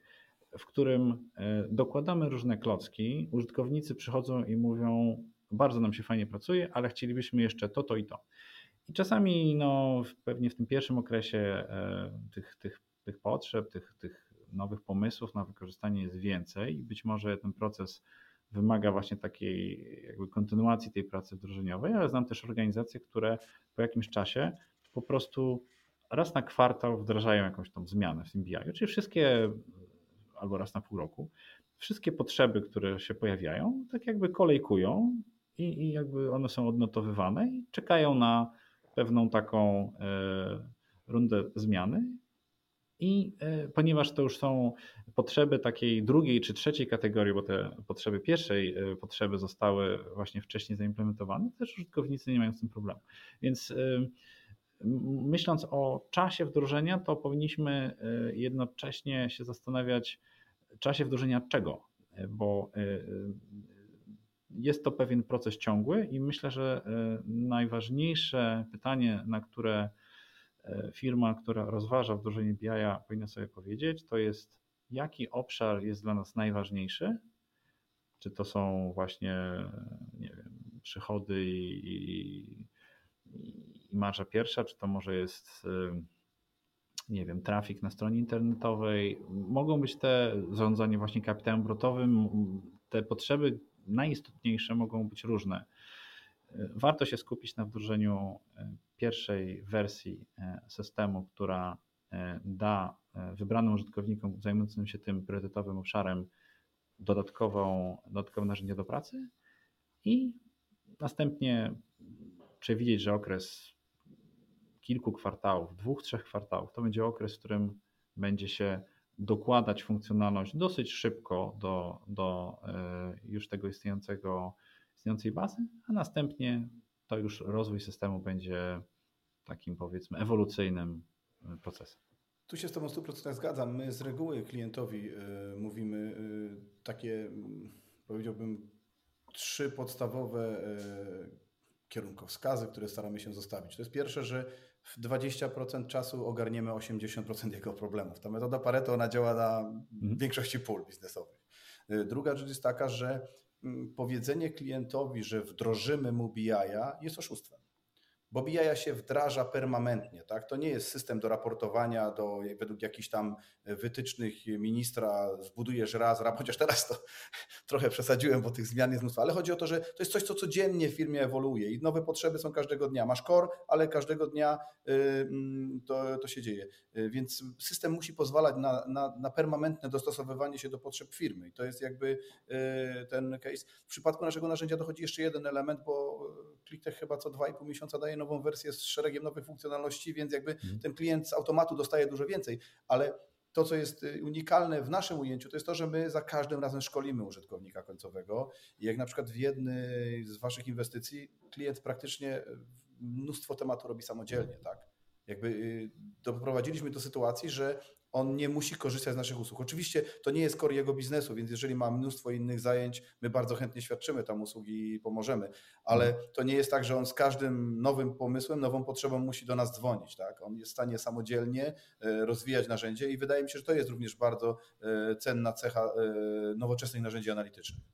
w którym e, dokładamy różne klocki, użytkownicy przychodzą i mówią, bardzo nam się fajnie pracuje, ale chcielibyśmy jeszcze to, to i to. I czasami no, pewnie w tym pierwszym okresie e, tych, tych, tych potrzeb, tych, tych nowych pomysłów na wykorzystanie jest więcej i być może ten proces wymaga właśnie takiej jakby kontynuacji tej pracy wdrożeniowej, ale znam też organizacje, które po jakimś czasie po prostu raz na kwartał wdrażają jakąś tą zmianę w tym BI. Czyli wszystkie, albo raz na pół roku, wszystkie potrzeby, które się pojawiają, tak jakby kolejkują i, i jakby one są odnotowywane i czekają na pewną taką e, rundę zmiany. I e, ponieważ to już są potrzeby takiej drugiej czy trzeciej kategorii, bo te potrzeby pierwszej e, potrzeby zostały właśnie wcześniej zaimplementowane, też użytkownicy nie mają z tym problemu. Więc myśląc o czasie wdrożenia, to powinniśmy jednocześnie się zastanawiać, czasie wdrożenia czego? Bo jest to pewien proces ciągły i myślę, że e, najważniejsze pytanie, na które e, firma, która rozważa wdrożenie BI, powinna sobie powiedzieć, to jest jaki obszar jest dla nas najważniejszy. Czy to są właśnie nie wiem, przychody i, i, i marża pierwsza, czy to może jest e, nie wiem, trafik na stronie internetowej. Mogą być te zarządzanie właśnie kapitałem obrotowym, te potrzeby najistotniejsze mogą być różne. Warto się skupić na wdrożeniu e, pierwszej wersji e, systemu, która e, da wybranym użytkownikom zajmującym się tym priorytetowym obszarem dodatkową, dodatkowe narzędzie do pracy i następnie przewidzieć, że okres kilku kwartałów, dwóch, trzech kwartałów, to będzie okres, w którym będzie się dokładać funkcjonalność dosyć szybko do, do e, już tego istniejącego, istniejącej bazy, a następnie to już rozwój systemu będzie takim powiedzmy ewolucyjnym e, procesem. Tu się z Tobą 100% zgadzam. My z reguły klientowi y, mówimy y, takie, powiedziałbym, trzy podstawowe kierunkowskazy, które staramy się zostawić. To jest pierwsze, że w 20% czasu ogarniemy 80% jego problemów. Ta metoda Pareto ona działa na mhm. większości pól biznesowych. Druga rzecz jest taka, że mm, powiedzenie klientowi, że wdrożymy mu BI jest oszustwem bo BI się wdraża permanentnie. Tak? To nie jest system do raportowania do, według jakichś tam wytycznych ministra, zbudujesz raz, raz, chociaż teraz to trochę przesadziłem, bo tych zmian jest mnóstwo, ale chodzi o to, że to jest coś, co codziennie w firmie ewoluuje i nowe potrzeby są każdego dnia. Masz core, ale każdego dnia mm, to, to się dzieje. Y, więc system musi pozwalać na, na, na permanentne dostosowywanie się do potrzeb firmy i to jest jakby y, ten case. W przypadku naszego narzędzia dochodzi jeszcze jeden element, bo ClickTech chyba co 2,5 miesiąca daje nową wersję z szeregiem nowych funkcjonalności, więc jakby mhm. ten klient z automatu dostaje dużo więcej, ale to, co jest y, unikalne w naszym ujęciu, to jest to, że my za każdym razem szkolimy użytkownika końcowego. I jak na przykład w jednej z Waszych inwestycji klient praktycznie y, mnóstwo tematu robi samodzielnie, tak? Jakby y, doprowadziliśmy do sytuacji, że on nie musi korzystać z naszych usług. Oczywiście to nie jest core jego biznesu, więc jeżeli ma mnóstwo innych zajęć, my bardzo chętnie świadczymy tam usługi i pomożemy, ale mhm. to nie jest tak, że on z każdym nowym pomysłem, nową potrzebą musi do nas dzwonić. Tak? On jest w stanie samodzielnie e, rozwijać narzędzie i wydaje mi się, że to jest również bardzo e, cenna cecha e, nowoczesnych narzędzi analitycznych.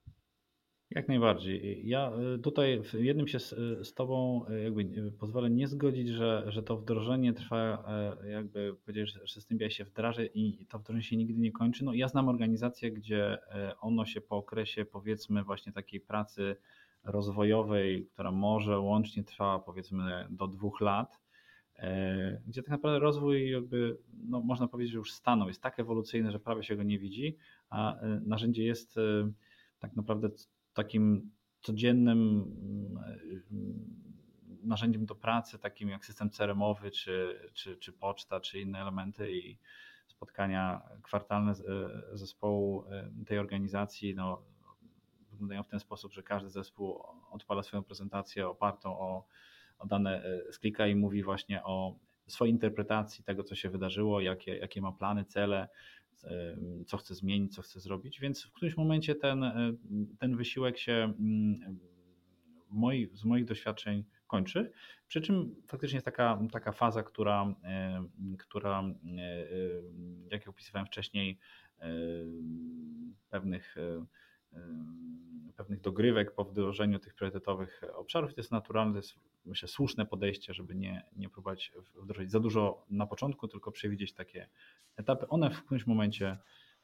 Jak najbardziej. Ja y, tutaj w jednym się z, y, z Tobą y, jakby pozwolę nie zgodzić, że, że to wdrożenie trwa, jakby powiedzieć, że system BI się wdraża i to wdrożenie się nigdy nie kończy. No ja znam organizację, gdzie ono się po okresie powiedzmy właśnie takiej pracy rozwojowej, która może łącznie trwa powiedzmy do dwóch lat, gdzie tak naprawdę rozwój jakby, no można powiedzieć, że już stanął, jest tak ewolucyjny, że prawie się go nie widzi, a narzędzie jest tak naprawdę takim codziennym mm, narzędziem do pracy, takim jak system CRM-owy, czy, czy, czy poczta, czy inne elementy i spotkania kwartalne e, zespołu e, tej organizacji no, wyglądają w ten sposób, że każdy zespół odpala swoją prezentację opartą o, o dane z klika i mówi właśnie o swojej interpretacji tego, co się wydarzyło, jakie, jakie ma plany, cele, co chce zmienić, co chce zrobić, więc w którymś momencie ten, ten wysiłek się mm, z moich doświadczeń kończy. Przy czym faktycznie jest taka, taka faza, która, która, jak ja opisywałem wcześniej, pewnych pewnych dogrywek po wdrożeniu tych priorytetowych obszarów. To jest naturalne, to jest myślę słuszne podejście, żeby nie, nie próbować wdrożyć za dużo na początku, tylko przewidzieć takie etapy. One w którymś momencie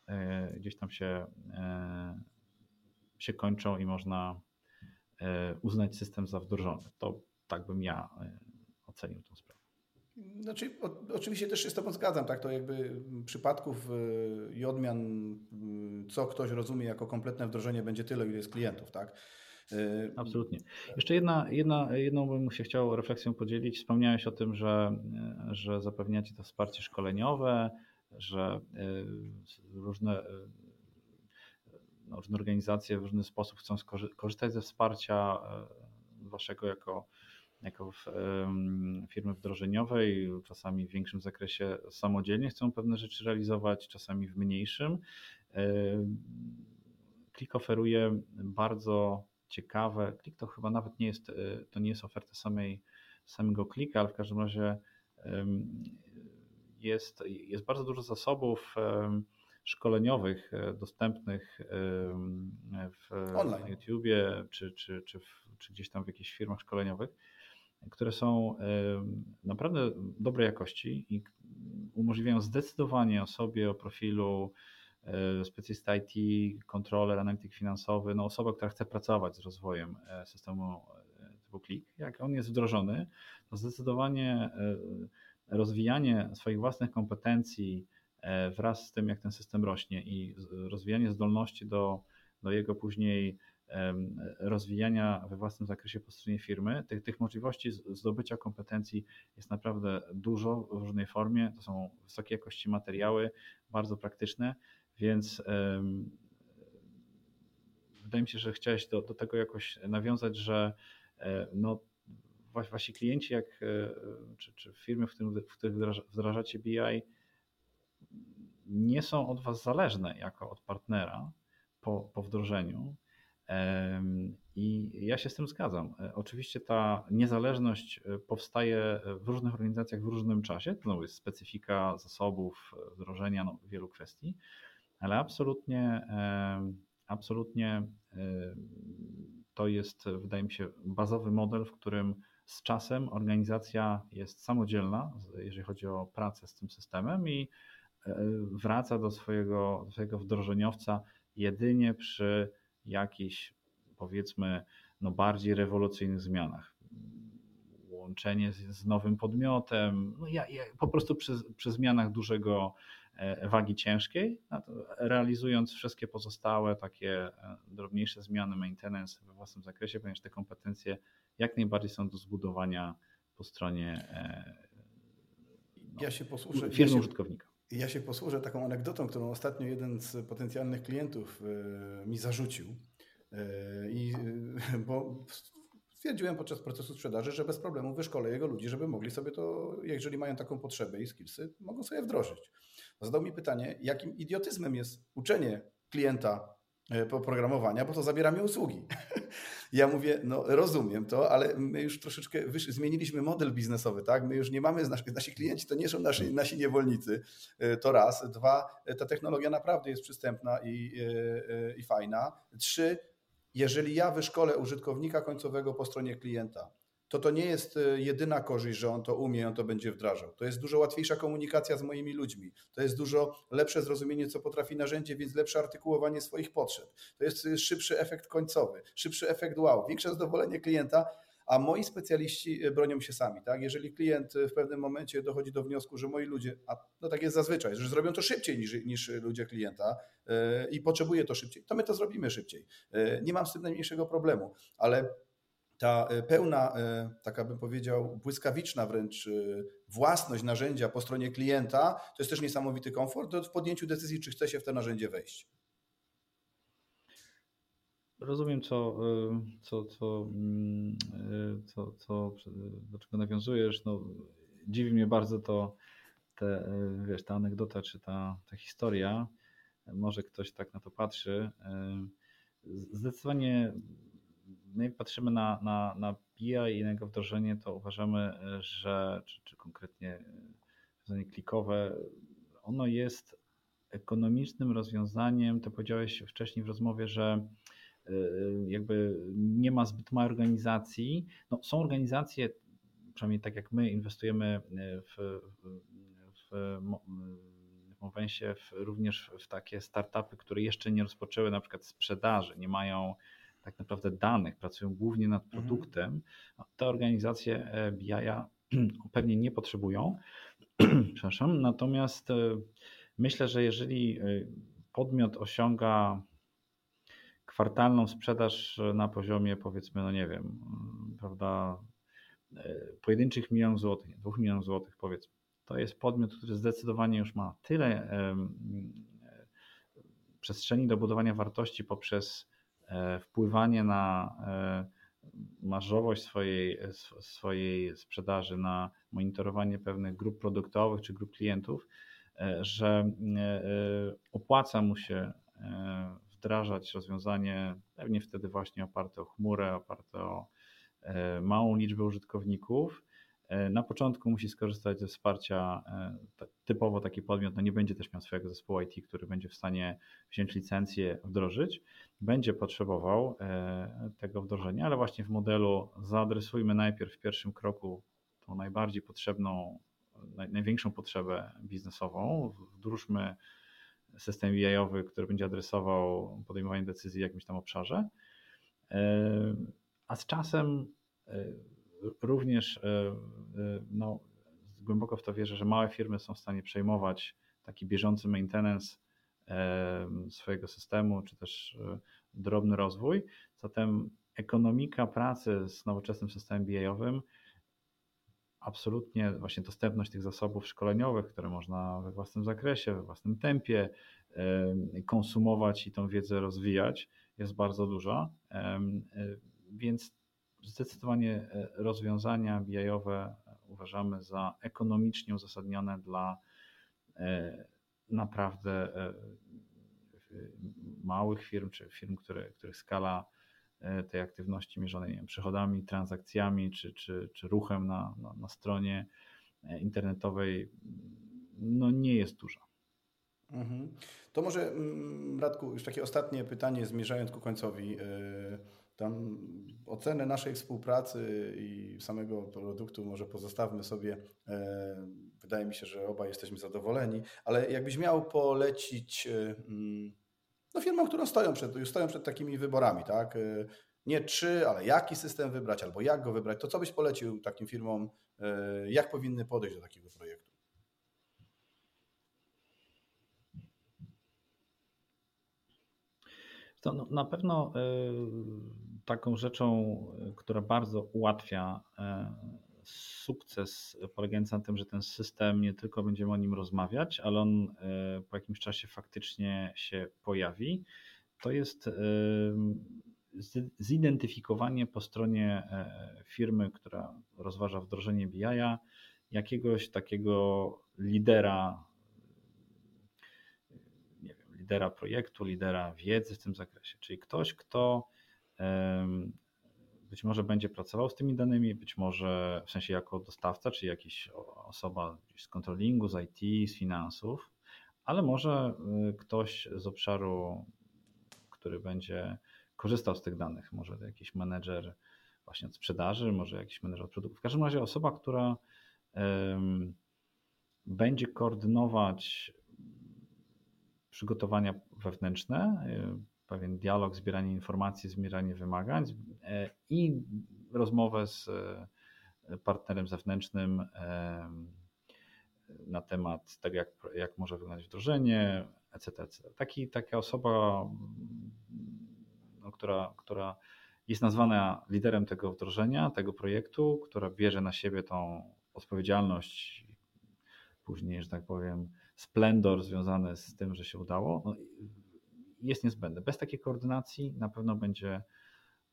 e, gdzieś tam się, e, się kończą i można e, uznać system za wdrożony. To tak bym ja ocenił tę sprawę. Znaczy, o, oczywiście też się z Tobą zgadzam, tak? To jakby przypadków y, i odmian, y, co ktoś rozumie jako kompletne wdrożenie, będzie tyle, ile jest klientów, tak? Y, Absolutnie. Jeszcze jedna, jedna, jedną bym się chciał refleksją podzielić. Wspomniałeś o tym, że, że zapewniacie to wsparcie szkoleniowe, że różne, no, różne organizacje w różny sposób chcą korzystać ze wsparcia waszego jako jako w, firmy wdrożeniowej, czasami w większym zakresie samodzielnie chcą pewne rzeczy realizować, czasami w mniejszym. Klik oferuje bardzo ciekawe, Klik to chyba nawet nie jest, e, to nie jest oferta samej, samego klika, ale w każdym razie jest, jest bardzo dużo zasobów szkoleniowych e, dostępnych w, Online. na YouTubie czy, czy, czy, w, czy gdzieś tam w jakichś firmach szkoleniowych które są naprawdę dobrej jakości i umożliwiają zdecydowanie osobie o profilu e, specjalista IT, kontroler, analityk finansowy, no osoba, która chce pracować z rozwojem e, systemu e, typu Klik, jak on jest wdrożony, to zdecydowanie rozwijanie swoich własnych kompetencji wraz z tym, jak ten system rośnie i rozwijanie zdolności do, do jego później rozwijania we własnym zakresie po stronie firmy. Tych, tych możliwości zdobycia kompetencji jest naprawdę dużo w różnej formie. To są wysokiej jakości materiały, bardzo praktyczne, więc wydaje mi się, że chciałeś do, do tego jakoś nawiązać, że e, no, wasi klienci, jak, e, czy, czy firmy, w, których, w których wdrażacie BI, nie są od Was zależne jako od partnera po, po wdrożeniu, i ja się z tym zgadzam. E, oczywiście ta niezależność e, powstaje w różnych organizacjach w różnym czasie. To jest specyfika zasobów, e, wdrożenia no, wielu kwestii, ale absolutnie, absolutnie to jest, wydaje mi się, bazowy model, w którym z czasem organizacja jest samodzielna, jeżeli chodzi o pracę z tym systemem i wraca do swojego, do swojego wdrożeniowca jedynie przy jakichś powiedzmy no bardziej rewolucyjnych zmianach. Łączenie z, z nowym podmiotem, no ja, ja, po prostu przy, przy zmianach dużego e, wagi ciężkiej, realizując wszystkie pozostałe takie e, drobniejsze zmiany maintenance we własnym zakresie, ponieważ te kompetencje jak najbardziej są do zbudowania po stronie no, ja się firmy ja się, użytkownika. Ja się posłużę taką anegdotą, którą ostatnio jeden z potencjalnych klientów mi zarzucił. E, I, e, bo stwierdziłem podczas procesu sprzedaży, że bez problemu wyszkolę jego ludzi, żeby mogli sobie to, jeżeli mają taką potrzebę i skillsy, mogą sobie wdrożyć. Zadał mi pytanie, jakim idiotyzmem jest uczenie klienta e, programowania, bo to zabiera mi usługi. Ja mówię, no rozumiem to, ale my już troszeczkę wysz, zmieniliśmy model biznesowy, tak? My już nie mamy, nasi, klienci to nie są nasi, nasi niewolnicy, to raz. Dwa, ta technologia naprawdę jest przystępna i, i, i fajna. Trzy, jeżeli ja wyszkolę użytkownika końcowego po stronie klienta, to to nie jest e, jedyna korzyść, że on to umie, on to będzie wdrażał. To jest dużo łatwiejsza komunikacja z moimi ludźmi. To jest dużo lepsze zrozumienie, co potrafi narzędzie, więc lepsze artykułowanie swoich potrzeb. To jest e, szybszy efekt końcowy, szybszy efekt wow, większe zadowolenie klienta, a moi specjaliści e, bronią się sami. Tak? Jeżeli klient w pewnym momencie dochodzi do wniosku, że moi ludzie, a no tak jest zazwyczaj, że zrobią to szybciej niż, niż ludzie klienta yy, i potrzebuje to szybciej, to my to zrobimy szybciej. Yy, nie mam z tym najmniejszego problemu, ale ta pełna, taka bym powiedział, błyskawiczna wręcz własność narzędzia po stronie klienta, to jest też niesamowity komfort w podjęciu decyzji, czy chce się w to narzędzie wejść. Rozumiem, co, co, co, mm, co, co, do czego nawiązujesz. No, dziwi mnie bardzo to, te, wiesz, ta anegdota czy ta, ta historia. Może ktoś tak na to patrzy. Zdecydowanie my jak patrzymy na, na, na BI i na jego wdrożenie, to uważamy, że, czy, czy konkretnie rozwiązanie klikowe, ono jest ekonomicznym rozwiązaniem. To powiedziałeś wcześniej w rozmowie, że jakby nie ma zbyt małej organizacji. No, są organizacje, przynajmniej tak jak my inwestujemy w, w, w Mowensie, w, również w takie startupy, które jeszcze nie rozpoczęły na przykład sprzedaży, nie mają tak naprawdę danych, pracują głównie nad mhm. produktem, te organizacje e, BI pewnie nie potrzebują. Przepraszam. Natomiast e, myślę, że jeżeli e, podmiot osiąga kwartalną sprzedaż na poziomie powiedzmy, no nie wiem, mm, prawda, pojedynczych milionów złotych, dwóch milionów złotych powiedzmy, to jest podmiot, który zdecydowanie już ma tyle przestrzeni do budowania wartości poprzez wpływanie na e, marżowość swojej, swojej sprzedaży, na monitorowanie pewnych grup produktowych czy grup klientów, e, że opłaca mu się wdrażać rozwiązanie pewnie wtedy właśnie oparte o chmurę, oparte o małą liczbę użytkowników, E, na początku musi skorzystać ze wsparcia e, typowo taki podmiot, no nie będzie też miał swojego zespołu IT, który będzie w stanie wziąć licencję, wdrożyć. Będzie potrzebował e, tego wdrożenia, ale właśnie w modelu zaadresujmy najpierw w pierwszym kroku tą najbardziej potrzebną, największą potrzebę biznesową. Wdróżmy system AI-owy, który będzie adresował podejmowanie decyzji w jakimś tam obszarze. A z czasem również e, e, no, głęboko w to wierzę, że małe firmy są w stanie przejmować taki bieżący maintenance e, swojego systemu, czy też drobny rozwój. Zatem ekonomika pracy z nowoczesnym systemem BI-owym, absolutnie właśnie dostępność tych zasobów szkoleniowych, które można we własnym zakresie, we własnym tempie konsumować i tą wiedzę rozwijać, jest bardzo duża. Więc zdecydowanie e, rozwiązania BI-owe uważamy za ekonomicznie uzasadnione dla e, naprawdę e, małych firm, czy firm, które, których skala tej aktywności mierzonej wiem, przychodami, transakcjami, czy, czy, czy ruchem na, na, na stronie internetowej no nie jest duża. Mhm. To może mm, Radku, już takie ostatnie pytanie, zmierzając ku końcowi tam ocenę naszej współpracy i samego produktu może pozostawmy sobie. E, wydaje mi się, że obaj jesteśmy zadowoleni, ale jakbyś miał polecić e, mm, no, firmom, które stoją przed, już stoją przed takimi wyborami, tak? E, nie czy, ale jaki system wybrać, albo jak go wybrać, to co byś polecił takim firmom, jak powinny podejść do takiego projektu? To no, na pewno taką rzeczą, która bardzo ułatwia e, sukces polegający na tym, że ten system nie tylko będziemy o nim rozmawiać, ale on e, po jakimś czasie faktycznie się pojawi, to jest e, zidentyfikowanie po stronie firmy, która rozważa wdrożenie BI, jakiegoś takiego lidera, nie wiem, lidera projektu, lidera wiedzy w tym zakresie, czyli ktoś, kto być może będzie pracował z tymi danymi, być może w sensie jako dostawca, czy jakaś osoba z kontrolingu, z IT, z finansów, ale może y, ktoś z obszaru, który będzie korzystał z tych danych, może jakiś menedżer właśnie od sprzedaży, może jakiś menedżer od produktów. W każdym razie osoba, która um, będzie koordynować przygotowania wewnętrzne, y, pewien dialog, zbieranie informacji, zbieranie wymagań e, i rozmowę z e, partnerem zewnętrznym na temat tego, jak, jak może wyglądać wdrożenie, etc. etc. Taki, taka osoba, no, która, która jest nazwana liderem tego wdrożenia, tego projektu, która bierze na siebie tą odpowiedzialność, później, że tak powiem, splendor związany z tym, że się udało. No, jest niezbędne. Bez takiej koordynacji na pewno będzie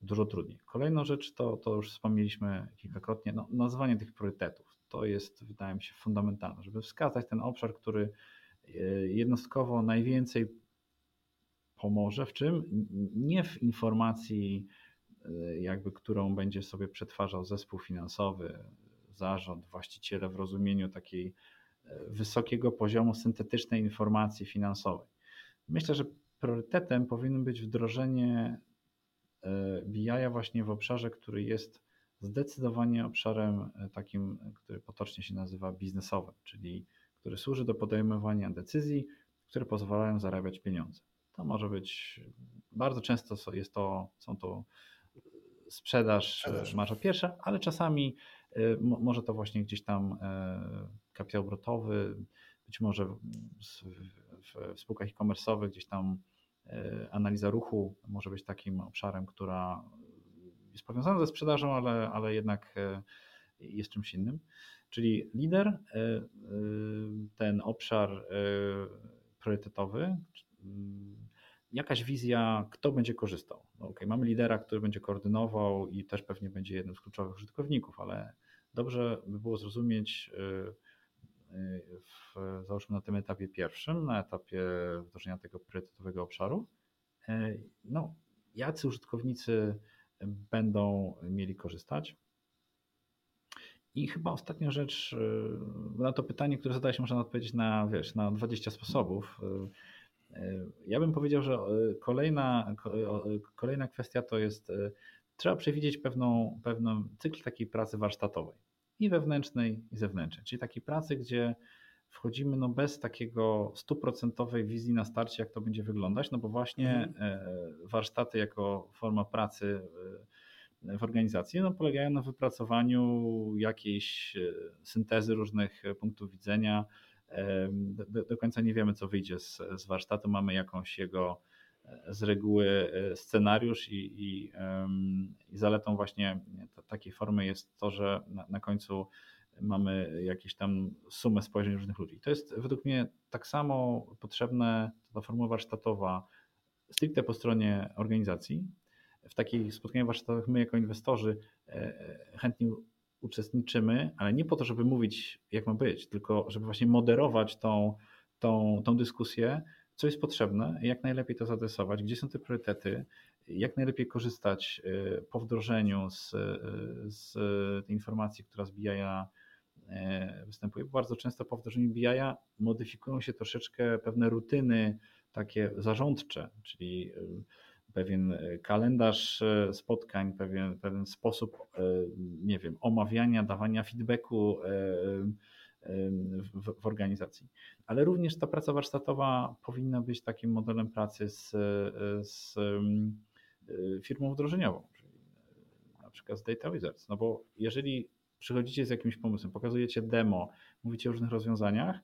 dużo trudniej. Kolejna rzecz to, to już wspomnieliśmy kilkakrotnie, no, nazwanie tych priorytetów. To jest, wydaje mi się, fundamentalne, żeby wskazać ten obszar, który e, jednostkowo najwięcej pomoże w czym? Nie w informacji jakby którą będzie sobie przetwarzał zespół finansowy, zarząd, właściciele w rozumieniu takiej wysokiego poziomu syntetycznej informacji finansowej. Myślę, że priorytetem powinno być wdrożenie BI właśnie w obszarze, który jest zdecydowanie obszarem e, takim, który potocznie się nazywa biznesowym, czyli który służy do podejmowania decyzji, które pozwalają zarabiać pieniądze. To może być, bardzo często jest to, są to sprzedaż, sprzedaż. marża pierwsza, ale czasami e, może to właśnie gdzieś tam e, kapitał obrotowy, być może w, w, w spółkach e-commerce'owych gdzieś tam analiza ruchu może być takim obszarem, która jest powiązane ze sprzedażą, ale, ale jednak e, jest czymś innym. Czyli lider, e, e, ten obszar priorytetowy, jakaś wizja, kto będzie korzystał. No okay, mamy lidera, który będzie koordynował i też pewnie będzie jednym z kluczowych użytkowników, ale dobrze by było zrozumieć, w, załóżmy na tym etapie pierwszym, na etapie wdrożenia tego priorytetowego obszaru, no, jacy użytkownicy będą mieli korzystać. I chyba ostatnia rzecz, y, na to pytanie, które zadałeś, można odpowiedzieć na, wiesz, na 20 sposobów. Y, y, ja bym powiedział, że kolejna, kolejna kwestia to jest, trzeba przewidzieć pewną, pewną cykl takiej pracy warsztatowej i wewnętrznej, i zewnętrznej. Czyli takiej pracy, gdzie wchodzimy no bez takiego stuprocentowej wizji na starcie, jak to będzie wyglądać, no bo właśnie mhm. e, warsztaty jako forma pracy e, w organizacji no polegają na wypracowaniu jakiejś e, syntezy różnych punktów widzenia. Do, do końca nie wiemy, co wyjdzie z, z warsztatu. Mamy jakąś jego z reguły scenariusz i, i, i zaletą właśnie takiej formy jest to, że na, na końcu mamy jakieś tam sumę spojrzeń różnych ludzi. To jest według mnie tak samo potrzebne, ta formuła warsztatowa stricte po stronie organizacji. W takich spotkaniach warsztatowych my jako inwestorzy e, e, chętnie uczestniczymy, ale nie po to, żeby mówić jak ma być, tylko żeby właśnie moderować tą, tą, tą dyskusję, co jest potrzebne, jak najlepiej to zadresować, gdzie są te priorytety, jak najlepiej korzystać e, po wdrożeniu z, z tej informacji, która zbija E, występuje. Bardzo często po wdrożeniu BI modyfikują się troszeczkę pewne rutyny takie zarządcze, czyli pewien kalendarz spotkań, pewien, pewien sposób, nie wiem, omawiania, dawania feedbacku w, w, organizacji. Ale również ta praca warsztatowa powinna być takim modelem pracy z, z firmą wdrożeniową, czyli na przykład z Data Wizards. No bo jeżeli przychodzicie z jakimś pomysłem, pokazujecie demo, mówicie o różnych rozwiązaniach,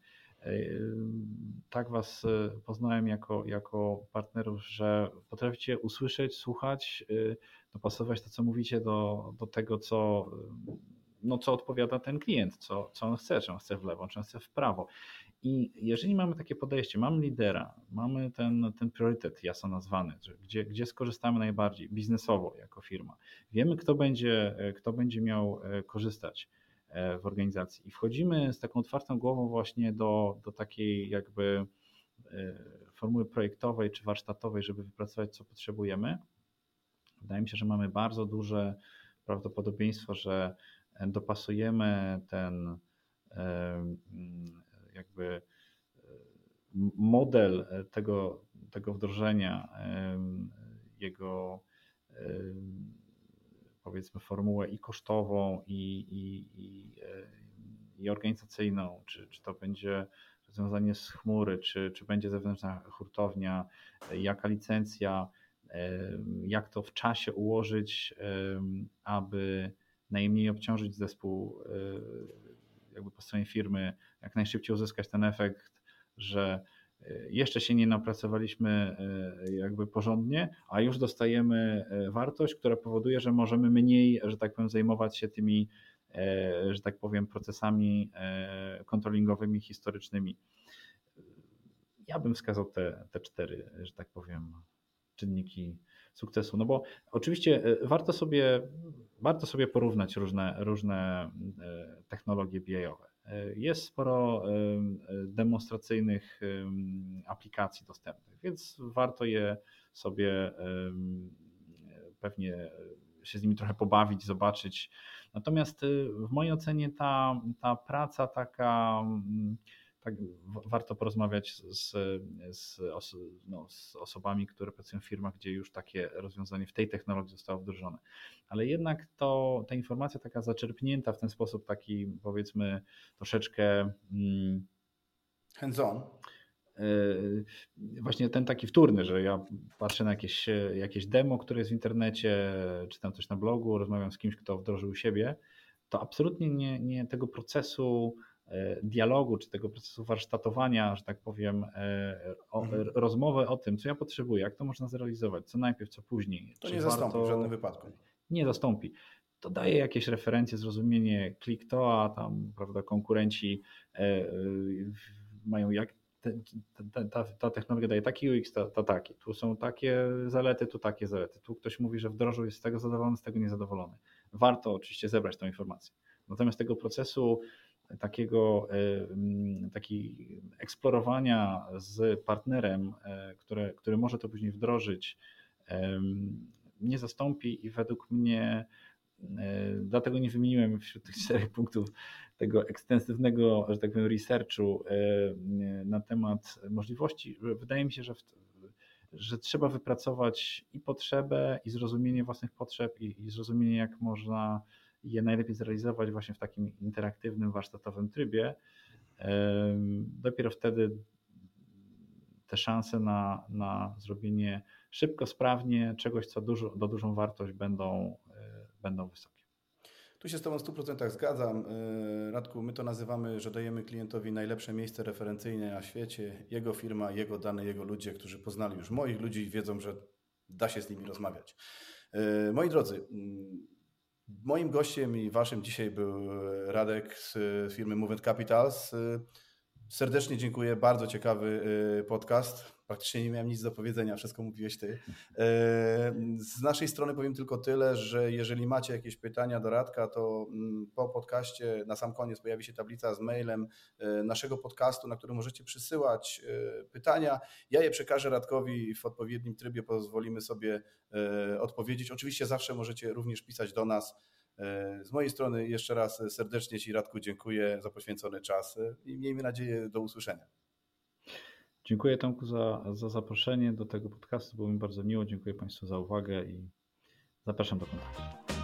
tak Was poznałem jako, jako partnerów, że potraficie usłyszeć, słuchać, dopasować to, co mówicie do, do tego, co, no, co odpowiada ten klient, co, co on chce, czy on chce w lewo, czy on chce w prawo. I jeżeli mamy takie podejście, mamy lidera, mamy ten, ten priorytet jasno nazwany, gdzie, gdzie skorzystamy najbardziej biznesowo jako firma, wiemy, kto będzie, kto będzie miał e, korzystać e, w organizacji i wchodzimy z taką otwartą głową właśnie do, do takiej jakby e, formuły projektowej czy warsztatowej, żeby wypracować, co potrzebujemy. Wydaje mi się, że mamy bardzo duże prawdopodobieństwo, że dopasujemy ten jakby e, model e, tego, tego wdrożenia, jego powiedzmy formułę i kosztową, i, i, i, e, i organizacyjną, czy, czy to będzie rozwiązanie z chmury, czy, czy będzie zewnętrzna hurtownia, jaka licencja, jak to w czasie ułożyć, aby najmniej obciążyć zespół jakby po stronie firmy jak najszybciej uzyskać ten efekt, że e, jeszcze się nie napracowaliśmy e, jakby porządnie, a już dostajemy wartość, która powoduje, że możemy mniej, że tak powiem, zajmować się tymi, że tak powiem, procesami kontrolingowymi, historycznymi. Ja bym wskazał te, te cztery, że tak powiem, czynniki sukcesu. No bo oczywiście warto sobie, warto sobie porównać różne, różne technologie BI-owe. Jest sporo demonstracyjnych aplikacji dostępnych, więc warto je sobie pewnie się z nimi trochę pobawić, zobaczyć. Natomiast w mojej ocenie ta, ta praca taka mm, tak, warto porozmawiać z, z, os, no, z, osobami, które pracują w firmach, gdzie już takie rozwiązanie w tej technologii zostało wdrożone. Ale jednak to, ta informacja taka zaczerpnięta w ten sposób, taki powiedzmy troszeczkę. Hmm, Hands-on. E, właśnie ten taki wtórny, że ja patrzę na jakieś, jakieś demo, które jest w internecie, czytam coś na blogu, rozmawiam z kimś, kto wdrożył siebie, to absolutnie nie, nie tego procesu dialogu, czy tego procesu warsztatowania, że tak powiem, e, o, mhm. rozmowę o tym, co ja potrzebuję, jak to można zrealizować, co najpierw, co później. To nie zastąpi warto... w żadnym wypadku. Nie zastąpi. To daje jakieś referencje, zrozumienie kliktoa, tam, prawda, konkurenci e, mają jak, ta, ta, ta, technologia daje taki UX, ta, ta taki. Tu są takie zalety, tu takie zalety. Tu ktoś mówi, że wdrożył, jest z tego zadowolony, z tego niezadowolony. Warto oczywiście zebrać tę informację. Natomiast tego procesu takiego e, taki eksplorowania z partnerem, e, które, który może to później wdrożyć, nie zastąpi i według mnie e, dlatego nie wymieniłem wśród tych czterech punktów tego ekstensywnego, że tak powiem, researchu na temat możliwości. Wydaje mi się, że, w, że trzeba wypracować i potrzebę, i zrozumienie własnych potrzeb, i, i zrozumienie, jak można je najlepiej zrealizować właśnie w takim interaktywnym, warsztatowym trybie, dopiero wtedy te szanse na, na zrobienie szybko, sprawnie czegoś, co dużo, do dużą wartość będą, e, będą wysokie. Tu się z Tobą w 100% zgadzam. E, Radku, my to nazywamy, że dajemy klientowi najlepsze miejsce referencyjne na świecie. Jego firma, jego dane, jego ludzie, którzy poznali już moich ludzi i wiedzą, że da się z nimi rozmawiać. E, moi drodzy, Moim gościem i waszym dzisiaj był Radek z firmy Movement Capitals. Serdecznie dziękuję, bardzo ciekawy y, podcast. Praktycznie nie miałem nic do powiedzenia, wszystko mówiłeś ty. Y, z naszej strony powiem tylko tyle, że jeżeli macie jakieś pytania do Radka, to mm, po podcaście na sam koniec pojawi się tablica z mailem y, naszego podcastu, na który możecie przysyłać pytania. Ja je przekażę Radkowi w odpowiednim trybie pozwolimy sobie odpowiedzieć. Oczywiście zawsze możecie również pisać do nas z mojej strony jeszcze raz serdecznie Ci Radku dziękuję za poświęcony czas i miejmy nadzieję do usłyszenia. Dziękuję Tomku za, za zaproszenie do tego podcastu, było mi bardzo miło. Dziękuję Państwu za uwagę i zapraszam do kontaktu.